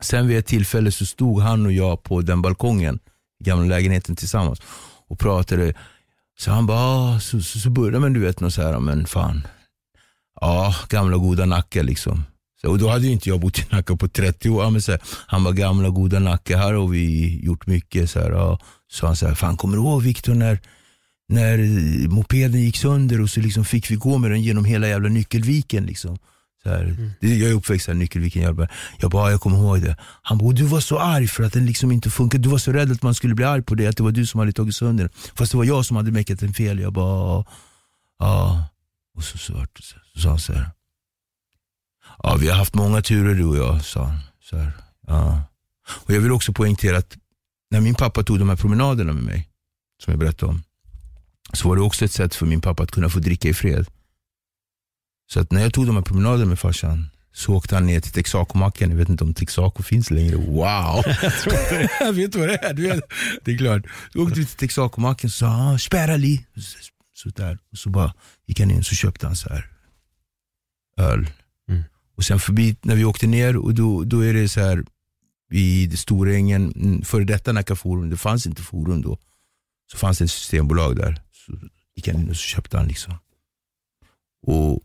Sen vid ett tillfälle så stod han och jag på den balkongen, gamla lägenheten tillsammans och pratade. Så han bara, ah, så, så, så började man du vet något så här, men fan, ja, gamla goda Nacka liksom. Så, och då hade ju inte jag bott i Nacka på 30 år. Men så här, han var gamla goda Nacka, här har vi gjort mycket. Så här, och, Så han så här, fan kommer du ihåg Viktor när, när mopeden gick sönder och så liksom fick vi gå med den genom hela jävla Nyckelviken. Liksom. Så här, det, jag är uppväxt här i Nyckelviken. Jag bara, jag, bara, ja, jag kommer ihåg det. Han bara, du var så arg för att den liksom inte funkade. Du var så rädd att man skulle bli arg på det, att det var du som hade tagit sönder den. Fast det var jag som hade mäckat den fel. Jag bara, ja. Och så, så, så, så sa han så här. Ja, vi har haft många turer du och jag, sa han. Så här, ja. Och jag vill också poängtera att när min pappa tog de här promenaderna med mig, som jag berättade om, så var det också ett sätt för min pappa att kunna få dricka i fred. Så att när jag tog de här promenaderna med farsan så åkte han ner till Texaco-macken. Jag vet inte om Texaco finns längre. Wow! jag vet vad det är. Du vet. Det är klart. Så åkte vi till Texaco-macken och sa ah, spärrali. Så, så där. Och så bara gick han in och så köpte han så här öl. Mm. Och sen förbi, när vi åkte ner, och då, då är det så här vid Storängen, mm, före detta Nacka Forum, det fanns inte Forum då. Så fanns det ett systembolag där. Så gick han in och så köpte han liksom. Och,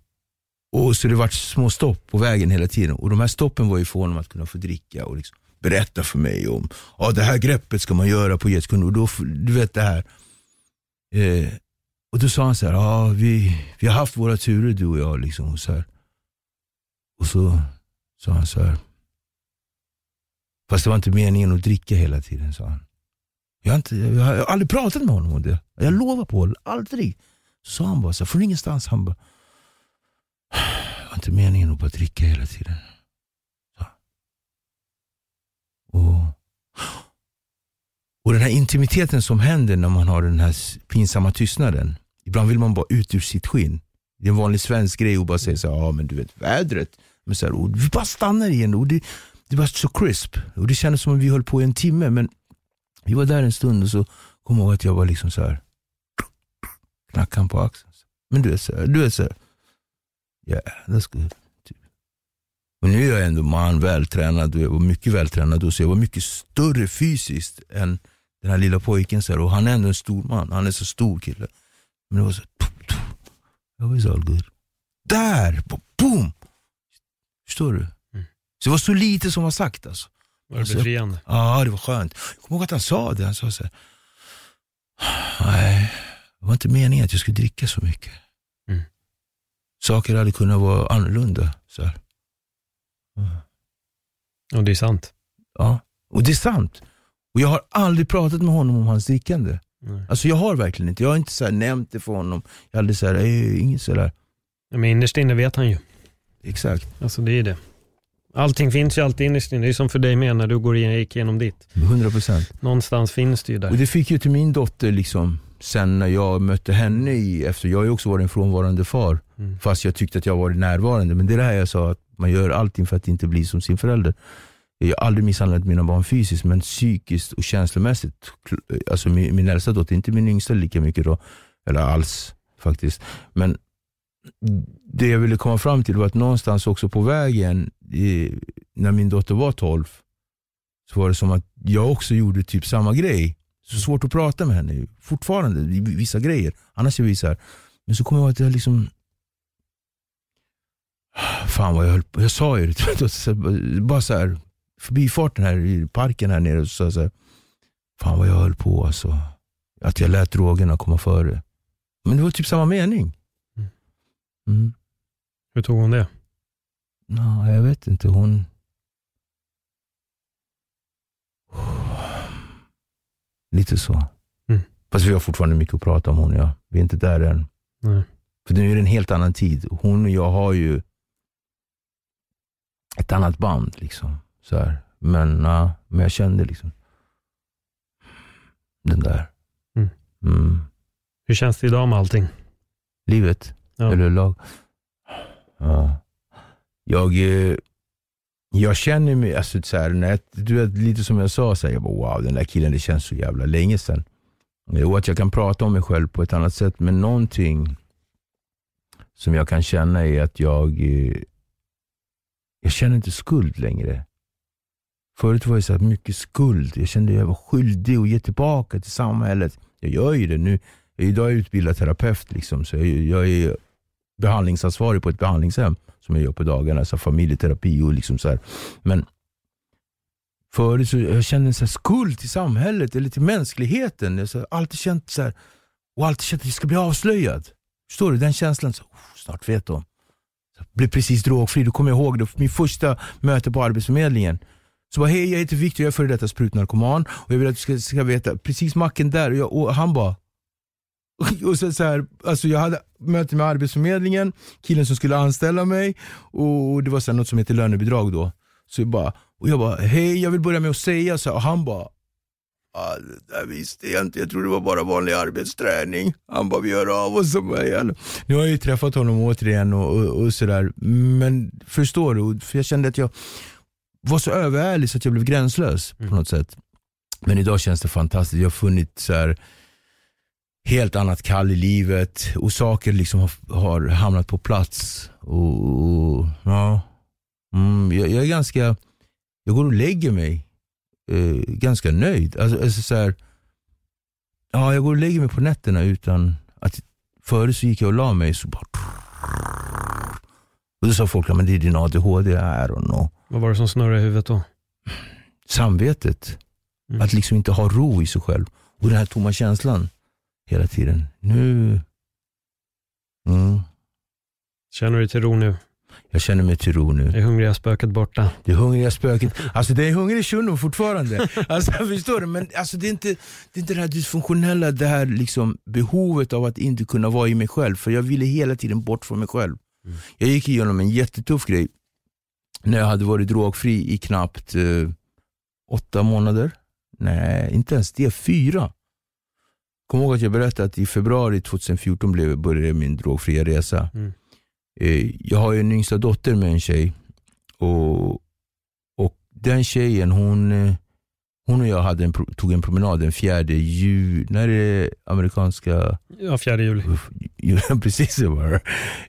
och så det vart små stopp på vägen hela tiden. Och de här stoppen var ju för honom att kunna få dricka och liksom berätta för mig om, ja det här greppet ska man göra på jetskund. Och då, du vet det här. Eh, och då sa han så här, ja vi, vi har haft våra turer du och jag. Liksom, och, så här. och så sa han så här, fast det var inte meningen att dricka hela tiden, sa han. Jag har, inte, jag har aldrig pratat med honom om det. Jag lovar på det, aldrig. Så sa han bara så här, från ingenstans, han bara, det var inte meningen att bara dricka hela tiden. Så. Och, och den här intimiteten som händer när man har den här pinsamma tystnaden. Ibland vill man bara ut ur sitt skinn. Det är en vanlig svensk grej att bara säga så ja men du vet vädret. Men så här, och vi bara stannar igen och det, det var så crisp. Och det kändes som att vi höll på i en timme. Men vi var där en stund och så kom jag ihåg att jag var liksom så här knackade han på axeln. Men du vet så här, du är så här, yeah, that's good. Typ. Och nu är jag ändå man, vältränad, och mycket vältränad. Så jag var mycket större fysiskt än den här lilla pojken. Så här, och han är ändå en stor man, han är så stor kille. Men det var så, jag was all good. Där, boom! Förstår du? Mm. Så det var så lite som var sagt alltså. Var det Alltså, befriande? Ja, det var skönt. Jag kommer ihåg att han sa det. Han sa så här, nej, det var inte meningen att jag skulle dricka så mycket. Mm. Saker hade kunnat vara annorlunda. Så här. Och det är sant. Ja, och det är sant. Och jag har aldrig pratat med honom om hans drickande. Nej. Alltså jag har verkligen inte. Jag har inte så nämnt det för honom. Jag har aldrig så här, "Ey, inget sådär. Ja, Men innerst inne vet han ju. Exakt, Alltså det är det. Allting finns ju alltid innerst inne. Det är som för dig med när du går in, gick igenom ditt. 100 procent. Någonstans finns det ju Och där. det fick ju till min dotter liksom, sen när jag mötte henne i, efter, jag har ju också varit en frånvarande far. Mm. Fast jag tyckte att jag var närvarande. Men det är det här jag sa, att man gör allting för att inte bli som sin förälder. Jag har aldrig misshandlat mina barn fysiskt, men psykiskt och känslomässigt. Alltså min, min äldsta dotter, inte min yngsta lika mycket då. Eller alls faktiskt. Men det jag ville komma fram till var att någonstans också på vägen, i, när min dotter var 12, så var det som att jag också gjorde typ samma grej. Så svårt att prata med henne fortfarande, vissa grejer. Annars är vi så här. Men så kommer jag ihåg att jag liksom Fan vad jag höll på. Jag sa ju det. Bara så här, förbifarten här i parken här nere. Så här, Fan vad jag höll på alltså. Att jag lät drogerna komma före. Men det var typ samma mening. Mm. Mm. Hur tog hon det? Nå, jag vet inte. Hon... Lite så. Mm. Fast vi har fortfarande mycket att prata om hon och jag. Vi är inte där än. Nej. För nu är det en helt annan tid. Hon och jag har ju ett annat band. liksom. Så här. Men, na, men jag kände liksom den där. Mm. Mm. Hur känns det idag med allting? Livet. Ja. Eller lag. Ja. Jag, eh, jag känner mig, alltså, så här, när jag, du vet, lite som jag sa, så här, jag bara, wow den där killen, det känns så jävla länge sedan. Och att jag kan prata om mig själv på ett annat sätt, men någonting som jag kan känna är att jag, eh, jag känner inte skuld längre. Förut var det så här mycket skuld. Jag kände att jag var skyldig att ge tillbaka till samhället. Jag gör ju det nu. Idag är jag utbildad terapeut, liksom, så jag, jag är behandlingsansvarig på ett behandlingshem som jag gör på dagarna, så familjeterapi och liksom så här. Men förut så jag kände en så skuld till samhället eller till mänskligheten. Jag har alltid känt så här, och alltid känt att jag ska bli avslöjad. Förstår du? Den känslan, så, oh, snart vet de. Blev precis drogfri, då kommer jag ihåg det, min första möte på Arbetsförmedlingen. Så bara, hej jag heter Viktor, jag är före detta sprutnarkoman och jag vill att du ska, ska veta, precis macken där, och, jag, och han bara och så, så här, alltså jag hade möte med Arbetsförmedlingen, killen som skulle anställa mig och det var så något som heter lönebidrag då. Så jag bara, och jag bara, hej jag vill börja med att säga så här, och han bara, ah, det där visste jag inte, jag trodde det var bara vanlig arbetsträning. Han bara, vi gör av oss. som igen. Nu har jag ju träffat honom återigen och, och, och sådär, men förstår du? För jag kände att jag var så överärlig så att jag blev gränslös på något sätt. Men idag känns det fantastiskt, jag har funnit så här, helt annat kall i livet och saker liksom har, har hamnat på plats. Och, och ja, mm, jag, jag, är ganska, jag går och lägger mig eh, ganska nöjd. Alltså, alltså så här, ja, jag går och lägger mig på nätterna utan att, förut så gick jag och la mig så bara och då sa folk, ja, men det är din ADHD, I don't know. Vad var det som snurrade i huvudet då? Samvetet. Mm. Att liksom inte ha ro i sig själv. Och den här tomma känslan hela tiden. Nu... Mm. Känner du dig till ro nu? Jag känner mig till ro nu. Är hungriga spöket borta? Det hungriga spöket. Alltså det är hungrig shuno fortfarande. Alltså förstår du? Men alltså, det, är inte, det är inte det här dysfunktionella, det här liksom behovet av att inte kunna vara i mig själv. För jag ville hela tiden bort från mig själv. Jag gick igenom en jättetuff grej när jag hade varit drogfri i knappt eh, åtta månader. Nej, inte ens det. Fyra. Kom ihåg att jag berättade att i februari 2014 blev, började min drogfria resa. Mm. Eh, jag har en yngsta dotter med en tjej. Och, och den tjejen, hon, eh, hon och jag hade en, tog en promenad den fjärde juli, när är det amerikanska Ja, fjärde juli. Precis så var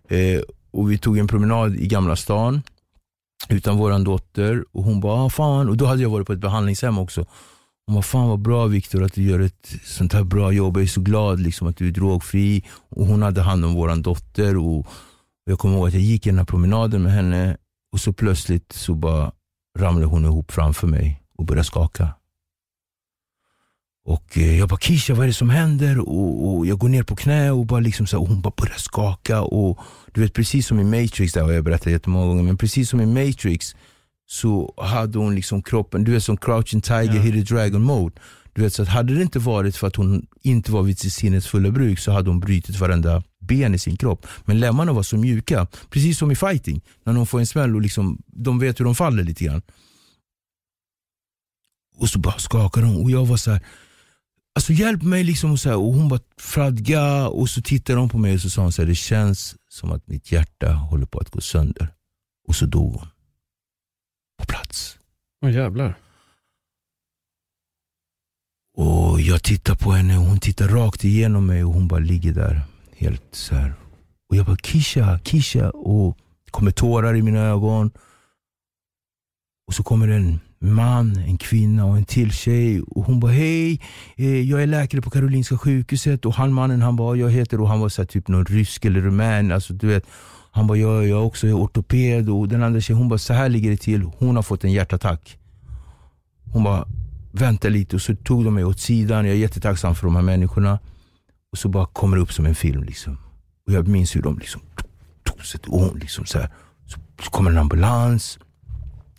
det. Eh, och vi tog en promenad i Gamla stan utan våran dotter och hon bara, ah, fan, och då hade jag varit på ett behandlingshem också. Hon bara, fan vad bra Viktor att du gör ett sånt här bra jobb, jag är så glad liksom, att du är drogfri. Och hon hade hand om våran dotter och jag kommer ihåg att jag gick den här promenaden med henne och så plötsligt så bara ramlade hon ihop framför mig och började skaka. Och eh, jag bara, Kisha vad är det som händer? Och, och jag går ner på knä och, bara liksom så här, och hon bara börjar skaka. Och du vet precis som i Matrix, det har jag berättat jättemånga gånger, men precis som i Matrix så hade hon liksom kroppen, du vet som crouching tiger, Ja. hidden dragon mode. Du vet, så att hade det inte varit för att hon inte var vid sitt sinnes fulla bruk så hade hon brutit varenda ben i sin kropp. Men lemmarna var så mjuka, precis som i fighting. När någon får en smäll och liksom, de vet hur de faller lite grann. Och så bara skakade hon och jag var så här. Alltså hjälp mig liksom och, så här, och hon bara fradga och så tittade hon på mig och så sa hon så här, det känns som att mitt hjärta håller på att gå sönder. Och så dog hon. På plats. Åh jävlar. Och jag tittar på henne och hon tittar rakt igenom mig och hon bara ligger där helt så här. Och jag bara Kisha, Kisha och det kommer tårar i mina ögon. Och så kommer en man, en kvinna och en till tjej och hon bara hej, eh, jag är läkare på Karolinska sjukhuset och han mannen han bara jag heter och han var så här, typ någon rysk eller rumän, alltså du vet. Han bara jag, jag också är ortoped och den andra tjejen hon bara så här ligger det till, hon har fått en hjärtattack. Hon bara vänta lite och så tog de mig åt sidan. Jag är jättetacksam för de här människorna. Och så bara kommer det upp som en film. Liksom. Och jag minns hur de liksom tog sig hon liksom så, här, så, så kommer en ambulans.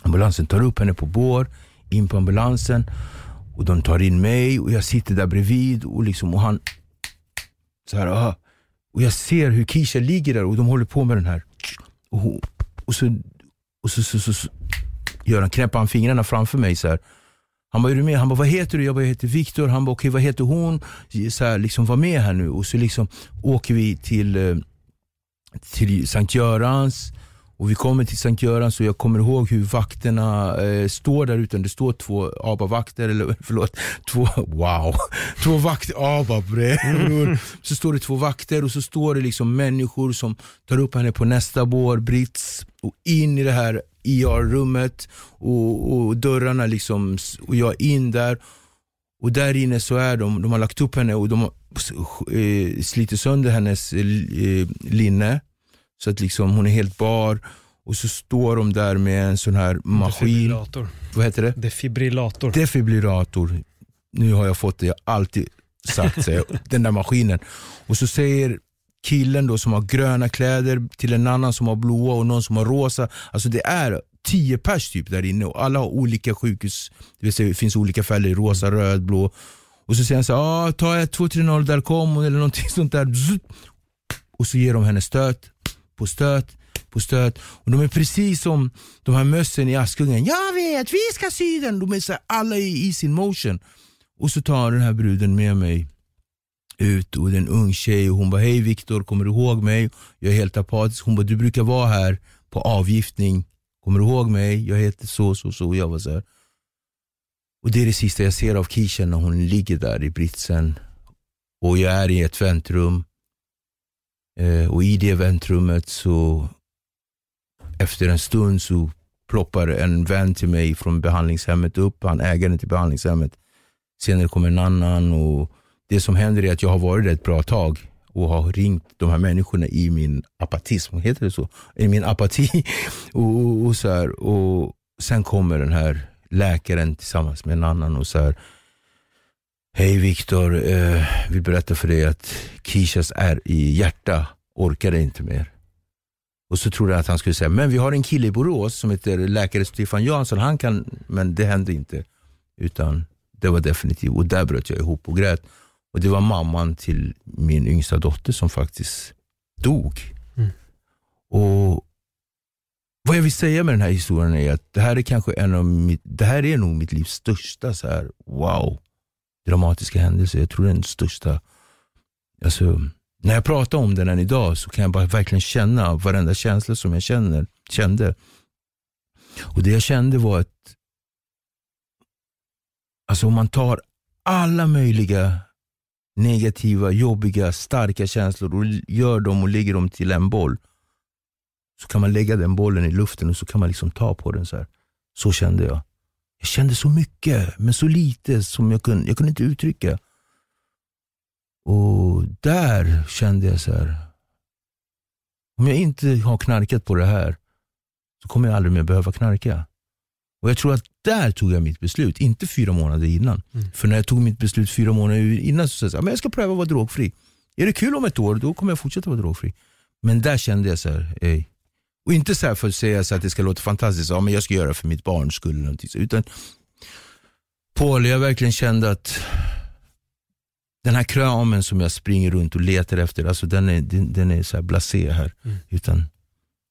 Ambulansen tar upp henne på bår, in på ambulansen. Och de tar in mig och jag sitter där bredvid och, liksom, och han så här, aha. Och jag ser hur Kisha ligger där och de håller på med den här. Och, och så, och så, så, så, så gör han, knäpper han fingrarna framför mig så här. Han bara, är du med? Han bara, vad heter du? Jag bara, jag heter Viktor. Han bara, okej vad heter hon? Så här, liksom, var med här nu. Och så liksom åker vi till, eh, till Sankt Görans. Och vi kommer till Sankt Görans och jag kommer ihåg hur vakterna eh, står där ute. Det står två ABBA-vakter, eller förlåt, två, wow, två vakter, ABBA bror. Så står det två vakter och så står det liksom människor som tar upp henne på nästa bår, brits, och in i det här IR-rummet och, och dörrarna liksom, och jag in där. Och där inne så är de, de har lagt upp henne och de har eh, slitit sönder hennes eh, linne. Så att liksom hon är helt bar. Och så står de där med en sån här maskin. Defibrillator. Vad heter det? Defibrillator. Defibrillator. Nu har jag fått det, jag har alltid sagt så, den där maskinen. Och så säger killen då som har gröna kläder till en annan som har blåa och någon som har rosa. Alltså det är tio pers typ där inne och alla har olika sjukhus. Det vill säga, det finns olika färger, rosa, röd, blå. Och så säger han så här, ah, ta ett 230 där kom eller någonting sånt där. Och så ger de henne stöt på stöt på stöt. Och de är precis som de här mössen i Askungen. Jag vet, vi ska sy den. De är så här, alla i, i sin motion. Och så tar den här bruden med mig ut och det är en ung tjej och hon bara, hej Viktor, kommer du ihåg mig? Jag är helt apatisk. Hon bara, du brukar vara här på avgiftning. Kommer du ihåg mig? Jag heter så, så, så. Och jag var så här. Och det är det sista jag ser av Kisha när hon ligger där i britsen. Och jag är i ett väntrum. Eh, och i det väntrummet så efter en stund så ploppar en vän till mig från behandlingshemmet upp, han ägaren till behandlingshemmet. Senare kommer en annan och det som händer är att jag har varit där ett bra tag och har ringt de här människorna i min apatism, heter det så? I min apati. och, och, och, så här, och Sen kommer den här läkaren tillsammans med en annan och så här, Hej Viktor, eh, vill berätta för dig att Kishas är i hjärta orkade inte mer. Och så trodde jag att han skulle säga, men vi har en kille i Borås som heter läkare Stefan Jansson, han kan, men det hände inte. Utan det var definitivt, och där bröt jag ihop och grät. Och det var mamman till min yngsta dotter som faktiskt dog. Mm. Och Vad jag vill säga med den här historien är att det här är kanske en av mitt, det här är nog mitt livs största så här, wow, dramatiska händelse. Jag tror den största, alltså när jag pratar om den än idag så kan jag bara verkligen känna varenda känsla som jag känner, kände. Och det jag kände var att alltså om man tar alla möjliga negativa, jobbiga, starka känslor och gör dem och lägger dem till en boll. Så kan man lägga den bollen i luften och så kan man liksom ta på den så här. Så kände jag. Jag kände så mycket, men så lite som jag kunde, jag kunde inte uttrycka. Och där kände jag så här, om jag inte har knarkat på det här så kommer jag aldrig mer behöva knarka. Och Jag tror att där tog jag mitt beslut, inte fyra månader innan. Mm. För när jag tog mitt beslut fyra månader innan så sa jag att jag ska pröva att vara drogfri. Är det kul om ett år, då kommer jag fortsätta vara drogfri. Men där kände jag så här, ey. Och inte så för att säga så att det ska låta fantastiskt, ja, men jag ska göra det för mitt barns skull. Utan Paul, jag verkligen kände att den här kramen som jag springer runt och letar efter, alltså den är, den, den är så här blasé här. Mm. Utan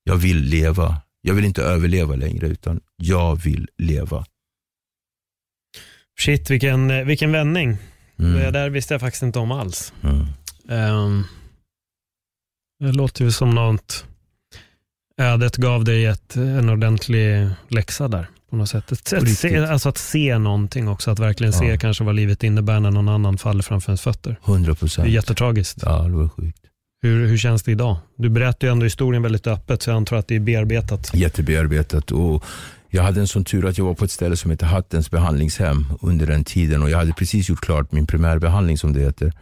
jag vill leva. Jag vill inte överleva längre, utan jag vill leva. Shit, vilken, vilken vändning. Mm. Det där visste jag faktiskt inte om alls. Mm. Um, det låter ju som något, ödet gav dig ett, en ordentlig läxa där på något sätt. Ett, ett, se, alltså att se någonting också, att verkligen ja. se kanske vad livet innebär när någon annan faller framför ens fötter. 100 procent. Det är jättetragiskt. Ja, det var sjukt. Hur, hur känns det idag? Du berättar ju ändå historien väldigt öppet, så jag antar att det är bearbetat. Jättebearbetat. Och jag hade en sån tur att jag var på ett ställe som heter Hattens behandlingshem under den tiden och jag hade precis gjort klart min primärbehandling som det heter.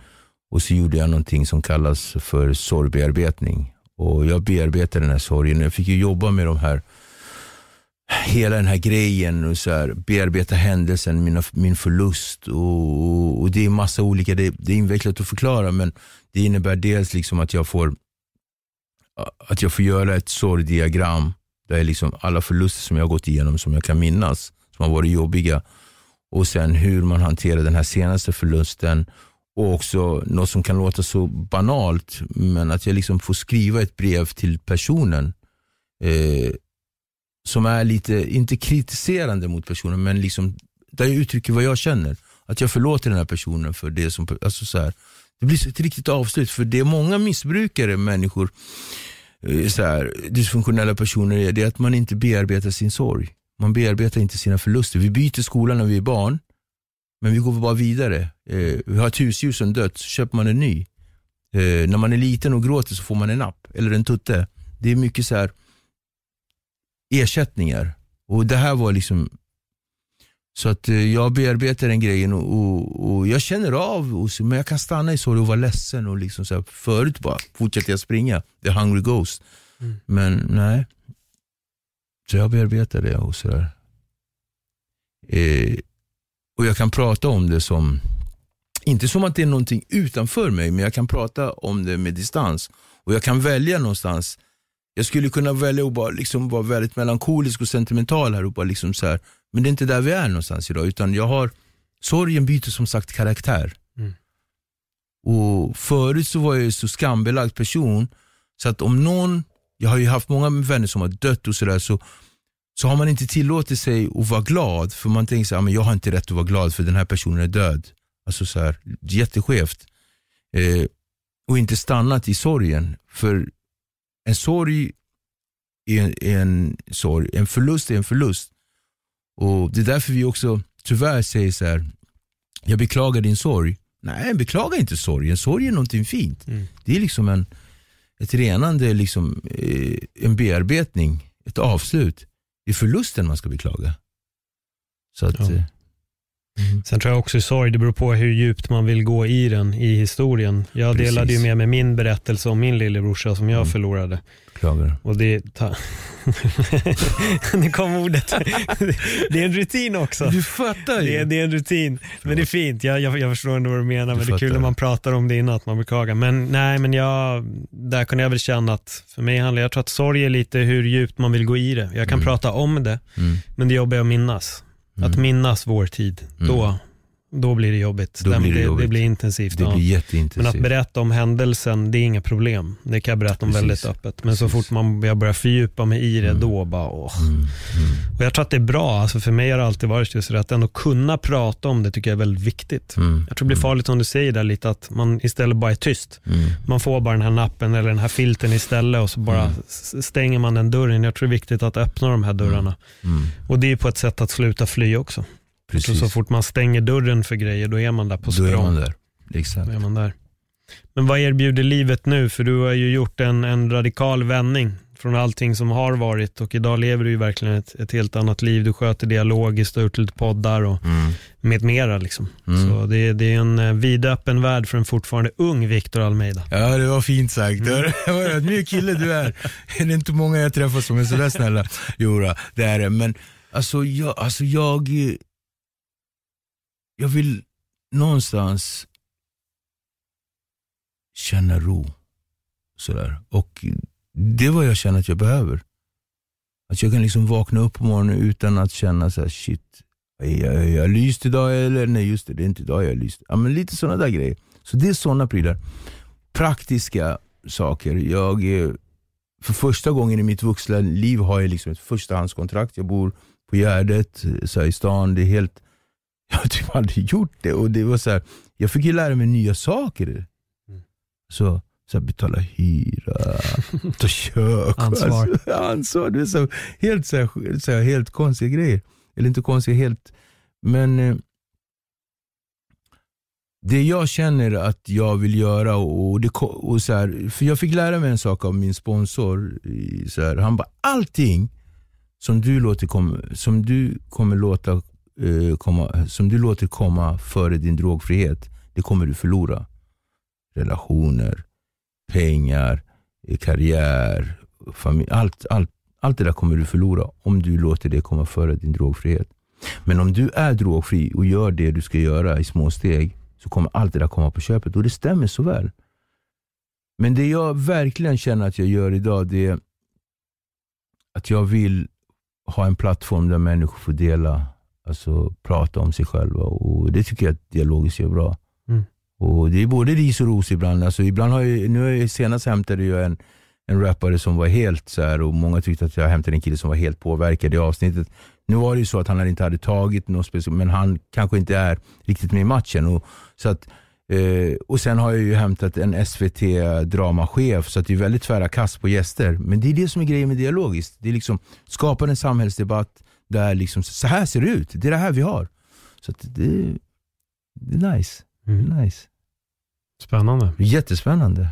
Och så gjorde jag någonting som kallas för sorgbearbetning. Och jag bearbetade den här sorgen. Jag fick ju jobba med de här hela den här grejen och så här, bearbeta händelsen, mina, min förlust och, och, det är massa olika, det, det, är invecklat att förklara men det innebär dels liksom att jag får att jag får göra ett sorgdiagram där är liksom alla förluster som jag har gått igenom som jag kan minnas, som har varit jobbiga och sen hur man hanterar den här senaste förlusten och också något som kan låta så banalt men att jag liksom får skriva ett brev till personen eh, som är lite, inte kritiserande mot personen, men liksom, där jag uttrycker vad jag känner. Att jag förlåter den här personen för det som, alltså så här, det blir ett riktigt avslut, för det är många missbrukare, människor, eh, så här, dysfunktionella personer, det är att man inte bearbetar sin sorg. Man bearbetar inte sina förluster. Vi byter skola när vi är barn, men vi går bara vidare. Eh, vi har ett husdjur som dött, så köper man en ny. Eh, när man är liten och gråter så får man en app eller en tutte. Det är mycket så här ersättningar. Och det här var liksom så att eh, jag bearbetar den grejen och, och, och jag känner av, och, men jag kan stanna i sorg och vara ledsen. Och liksom så här, förut bara fortsätter jag springa, the hungry ghost. Mm. Men nej. Så jag bearbetar det och sådär. Eh, och jag kan prata om det som, inte som att det är någonting utanför mig, men jag kan prata om det med distans. Och jag kan välja någonstans jag skulle kunna välja att bara liksom vara väldigt melankolisk och sentimental här och bara liksom så här, men det är inte där vi är någonstans idag. Utan jag har sorgen byter som sagt karaktär. Mm. Och Förut så var jag ju så skambelagd person, så att om någon, jag har ju haft många vänner som har dött och sådär, så, så har man inte tillåtit sig att vara glad, för man tänker så här, men jag har inte rätt att vara glad för den här personen är död. Alltså så här, jätteskevt. Eh, och inte stannat i sorgen. För en sorg är en, är en sorg, en förlust är en förlust. Och Det är därför vi också tyvärr säger så här, jag beklagar din sorg. Nej, beklaga inte sorgen. Sorg är någonting fint. Mm. Det är liksom en, ett renande, liksom, eh, en bearbetning, ett avslut. Det är förlusten man ska beklaga. Så att, Ja. Eh, Sen tror jag också sorg, det beror på hur djupt man vill gå i den, i historien. Jag Precis. delade ju med mig min berättelse om min lillebrorsa som jag Mm. förlorade. beklagar. Och det, ta... nu kom ordet. det är en rutin också. Du fattar ju. Det är, det är en rutin. Men det är fint, jag, jag, jag förstår ändå vad du menar. Men det är kul när man pratar om det innan, att man beklagar. Men nej, men jag, där kunde jag väl känna att för mig handlar jag tror att sorg är lite hur djupt man vill gå i det. Jag kan prata om det, Mm. men det jobbar jag att minnas. Att minnas vår tid, då, då blir det jobbigt. Då det, blir det det, jobbigt. blir intensivt. Det ja. blir Men jätteintensivt. att berätta om händelsen, det är inga problem. Det kan jag berätta om Precis. väldigt öppet. Men så Precis. fort man, jag börjar fördjupa mig i det, Mm. då bara åh. Och jag tror att det är bra, alltså för mig har det alltid varit just det, att ändå kunna prata om det tycker jag är väldigt viktigt. Mm. Jag tror det blir farligt om du säger där lite, att man istället bara är tyst. Mm. Man får bara den här nappen eller den här filten istället och så bara Mm. stänger man den dörren. Jag tror det är viktigt att öppna de här dörrarna. Mm. Och det är på ett sätt att sluta fly också. Så, Precis. så fort man stänger dörren för grejer, då är man där på Då är språng. man där. Exakt. Då är man där. Men vad erbjuder livet nu? För du har ju gjort en, en radikal vändning från allting som har varit och idag lever du ju verkligen ett, ett helt annat liv. Du sköter dialogiskt och gjort lite poddar och Mm. med mera. Liksom. Mm. Så det, är- det är en eh, vidöppen värld för en fortfarande ung Victor Almeida. Ja, det var fint sagt. Mm. En ödmjuk kille du är. Det är inte många jag träffar som är sådär snälla. Jo, det är det. Men alltså jag, alltså jag, jag vill någonstans känna ro. Sådär. Och det är vad jag känner att jag behöver. Att jag kan liksom vakna upp på morgonen utan att känna så här, shit, är jag, är jag lyst idag eller nej just det, det är inte idag jag är lyst. Ja, men lite sådana där grejer. Så det är sådana prylar. Praktiska saker. Jag, är, för första gången i mitt vuxna liv har jag liksom ett förstahandskontrakt. Jag bor på Gärdet så här, i stan. Det är helt, jag har typ aldrig gjort det. Och det var så här, jag fick ju lära mig nya saker. Så, så här, betala hyra, ta kök. Ansvar. Alltså, ansvar. Det är så, helt, så här, så här, helt konstiga grejer. Eller inte konstiga, helt... Men eh, det jag känner att jag vill göra, och det, och så här, för jag fick lära mig en sak av min sponsor. Så här, han bara, allting som du, låter kom, som du kommer låta eh, komma, som du låter komma före din drogfrihet, det kommer du förlora. Relationer, pengar, eh, karriär, familj, allt, allt, allt det där kommer du förlora om du låter det komma före din drogfrihet. Men om du är drogfri och gör det du ska göra i små steg så kommer allt det där komma på köpet och det stämmer så väl. Men det jag verkligen känner att jag gör idag det är att jag vill ha en plattform där människor får dela, alltså prata om sig själva och det tycker jag att dialogiskt gör bra. Mm. Och Det är både ris och ros ibland. Alltså ibland har jag, nu senast hämtade jag en, en rappare som var helt så här och många tyckte att jag hämtade en kille som var helt påverkad i avsnittet. Nu var det ju så att han inte hade tagit något speciellt, men han kanske inte är riktigt med i matchen. Och, så att, eh, och sen har jag ju hämtat en SVT-dramachef, så att det är väldigt tvära kast på gäster. Men det är det som är grejen med dialogiskt. Det är liksom skapar en samhällsdebatt där liksom, så här ser det ut, det är det här vi har. Så det, det är nice. Det Mm. är nice. Spännande. Jättespännande.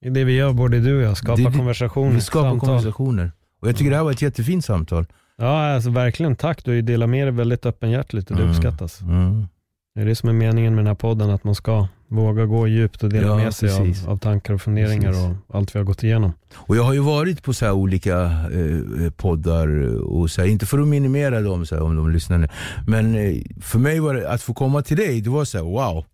Det är det vi gör, både du och jag. Skapa Det- det- konversationer, Vi skapar samtal. konversationer. Och jag tycker det här var ett jättefint samtal. Ja, alltså verkligen. Tack. Du delat med dig väldigt öppenhjärtligt och det Mm. uppskattas. Mm. Det är det som är meningen med den här podden, att man ska våga gå djupt och dela Ja, med sig av, av tankar och funderingar Precis. och allt vi har gått igenom. Och jag har ju varit på så här olika eh, poddar, och så här, inte för att minimera dem så här, om de lyssnar nu. Men eh, för mig var det, att få komma till dig, det var så här, wow.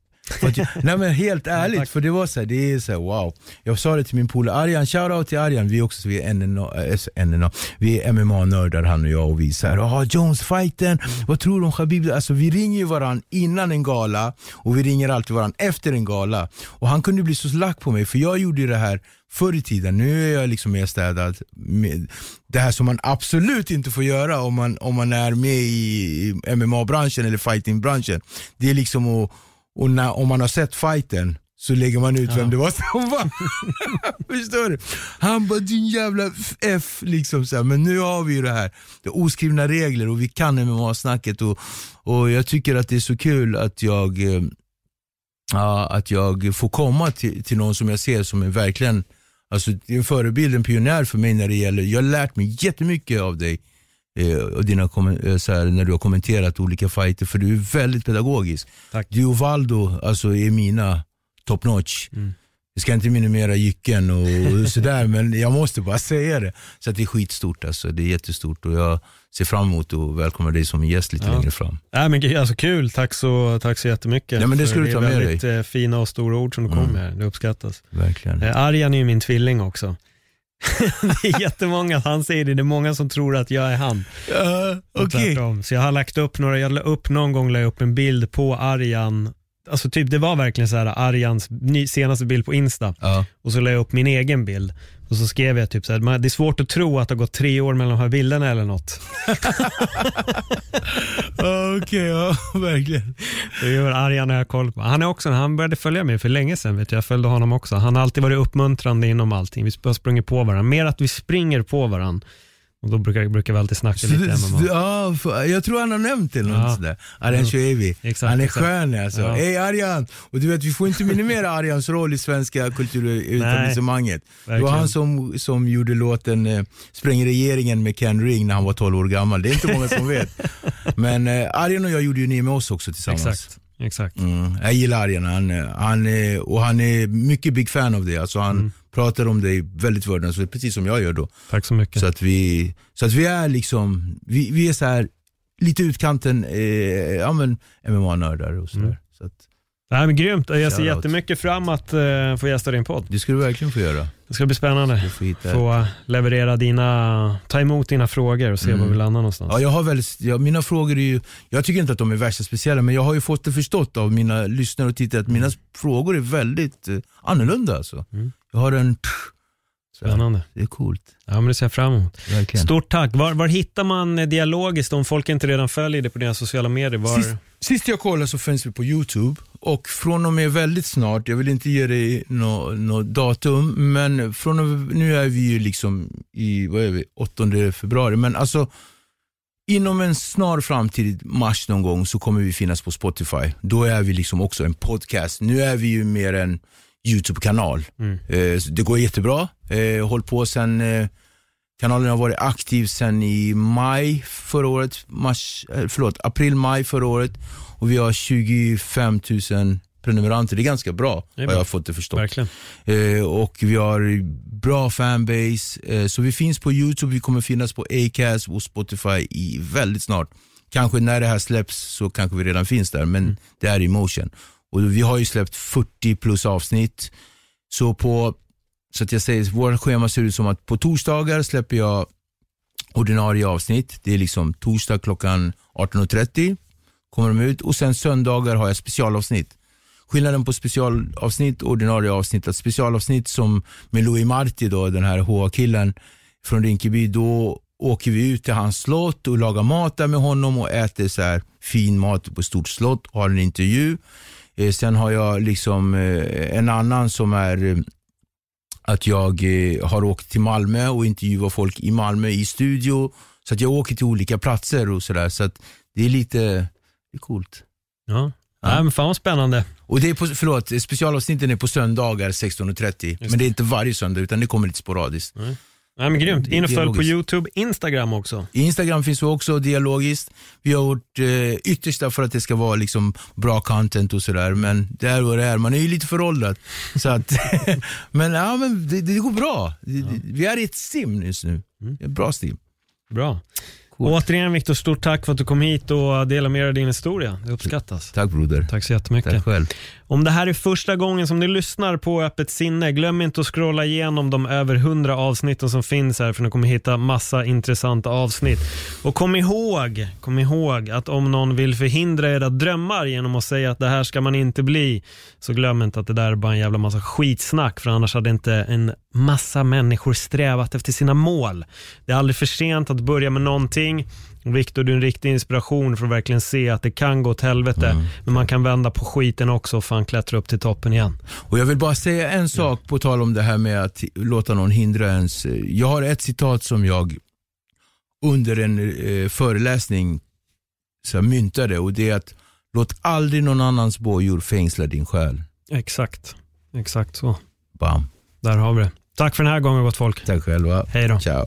Jag, nej men helt ärligt, för det var så här, det är så här, wow. Jag sa det till min polare Arjan, shoutout till Arjan, vi är också vi är, NNA, äh, NNA, vi är MMA-nördar han och jag och vi såhär, ah Jones-fighten, vad tror du om Khabib? Alltså vi ringer ju varandra innan en gala och vi ringer alltid varandra efter en gala. Och han kunde bli så lack på mig för jag gjorde det här förr i tiden, nu är jag liksom mer städad. Det här som man absolut inte får göra om man, om man är med i MMA-branschen eller fighting-branschen. Det är liksom att och när, om man har sett fighten så lägger man ut ja. vem det var som vann. Förstår du? Han bara din jävla F liksom så här. men nu har vi ju det här. Det är oskrivna regler och vi kan MMA-snacket och, och jag tycker att det är så kul att jag, äh, att jag får komma till, till någon som jag ser som är verkligen Alltså, det är en förebild, en pionjär för mig när det gäller, jag har lärt mig jättemycket av dig och dina, eh, så här, när du har kommenterat olika fighter för du är väldigt pedagogisk. Tack. Du och Valdo alltså, är mina top notch. Mm. Jag ska inte minimera Jycken och sådär men jag måste bara säga det. Så det är skitstort alltså, det är jättestort och jag ser fram emot att välkomna dig som gäst lite ja. längre fram. Ja, men, alltså, kul, tack så, tack så jättemycket. Ja, men det ska du ta med dig. Det är väldigt eh, fina och stora ord som du mm. kom med, det uppskattas. Verkligen. Eh, Arjan är ju min tvilling också. det är jättemånga, han säger det, det är många som tror att jag är han. Uh, okay. Så jag har lagt upp några, jag la upp någon gång la upp en bild på Arjan Alltså typ det var verkligen så här Arjans senaste bild på Insta uh. och så la jag upp min egen bild och så skrev jag typ så här, det är svårt att tro att det har gått tre år mellan de här bilderna eller något. Okej, okay, ja verkligen. Det gör Arjan har jag koll på. Han, är också, han började följa mig för länge sedan, vet jag. jag följde honom också. Han har alltid varit uppmuntrande inom allting. Vi har sprungit på varandra. Mer att vi springer på varandra. Och då brukar, brukar vi alltid snacka lite MMA. Ja, jag tror han har nämnt det. Ja. Sådär. Arjan Shoevi. Han är exakt. skön alltså. Ja. Hej Arjan! Och du vet, vi får inte minimera Arjans roll i svenska kulturetablissemanget. Det var han som, som gjorde låten eh, Spränger regeringen med Ken Ring när han var 12 år gammal. Det är inte många som vet. Men eh, Arjan och jag gjorde ju Ni med oss också tillsammans. Exakt. Exakt. Mm, jag gillar Arjan han, han, och han är mycket big fan av det. Alltså han mm. Pratar om dig väldigt vördnadsfullt, precis som jag gör då. Tack så mycket. Så att vi, så att vi är liksom, vi, vi är så här lite utkanten eh, ja, MMA-nördar och sådär. Mm. Så att, Nej, men grymt. Jag ser jättemycket fram att uh, få gästa din podd. Det ska du verkligen få göra. Det ska bli spännande. Få, få leverera dina, ta emot dina frågor och se mm. var vi landar någonstans. Ja, jag har väldigt, ja, mina frågor är ju, jag tycker inte att de är värsta speciella, men jag har ju fått det förstått av mina lyssnare och tittare att mm. mina frågor är väldigt uh, annorlunda. Alltså. Mm. Jag har en Spännande. Det är coolt. Ja, men det ser jag fram emot. Verkligen. Stort tack. Var, var hittar man dialogiskt om folk inte redan följer det på dina sociala medier? Var... Sist, sist jag kollade så finns vi på Youtube och från och med väldigt snart, jag vill inte ge dig något no datum, men från och, nu är vi ju liksom i vad är vi, 8 februari, men alltså Inom en snar framtid, mars någon gång, så kommer vi finnas på Spotify. Då är vi liksom också en podcast. Nu är vi ju mer en YouTube-kanal. Mm. Eh, det går jättebra. Eh, håll på sen, eh, kanalen har varit aktiv sen i maj förra året, mars, förlåt, april-maj förra året och vi har 25 000 prenumeranter. Det är ganska bra, det bra. jag har fått det förstått. Eh, och vi har bra fanbase, eh, så vi finns på YouTube, vi kommer finnas på Acast och Spotify i väldigt snart. Kanske när det här släpps så kanske vi redan finns där, men mm. det är i motion. Och vi har ju släppt 40 plus avsnitt. Så på, så att jag säger, vårt schema ser ut som att på torsdagar släpper jag ordinarie avsnitt. Det är liksom torsdag klockan 18.30 kommer de ut och sen söndagar har jag specialavsnitt. Skillnaden på specialavsnitt och ordinarie avsnitt, att specialavsnitt som med Louis Marti, då, den här HA-killen från Rinkeby, då åker vi ut till hans slott och lagar mat där med honom och äter så här fin mat på stort slott och har en intervju. Eh, sen har jag liksom eh, en annan som är eh, att jag har åkt till Malmö och intervjuat folk i Malmö i studio. Så att jag åker till olika platser och sådär. Så att det är lite det är coolt. Ja. Ja. men fan vad spännande. Och det är på, förlåt, specialavsnitten är på söndagar 16.30. Men det är inte varje söndag utan det kommer lite sporadiskt. Mm. Ja, men grymt. In och följ på YouTube, Instagram också. Instagram finns också dialogiskt. Vi har gjort eh, yttersta för att det ska vara liksom bra content och sådär. Men det är vad det är. Man är ju lite föråldrad. så att, men ja, men det, det går bra. Ja. Vi är i ett sim just nu. Mm. Ett bra sim. Bra. Återigen Viktor, stort tack för att du kom hit och delade med dig av din historia. Det uppskattas. Tack broder. Tack så jättemycket. Tack själv. Om det här är första gången som du lyssnar på Öppet sinne, glöm inte att scrolla igenom de över 100 avsnitten som finns här för ni kommer hitta massa intressanta avsnitt. Och kom ihåg, kom ihåg att om någon vill förhindra era drömmar genom att säga att det här ska man inte bli, så glöm inte att det där är bara en jävla massa skitsnack för annars hade inte en massa människor strävat efter sina mål. Det är aldrig för sent att börja med någonting. Viktor, du är en riktig inspiration för att verkligen se att det kan gå åt helvete, Mm. men man kan vända på skiten också och fan klättra upp till toppen igen. Och jag vill bara säga en sak på tal om det här med att låta någon hindra ens. Jag har ett citat som jag under en eh, föreläsning så här, myntade och det är att låt aldrig någon annans bojor fängsla din själ. Exakt, exakt så. Bam. Där har vi det. Tack för den här gången gott folk. Tack själva. Hej då. Ciao.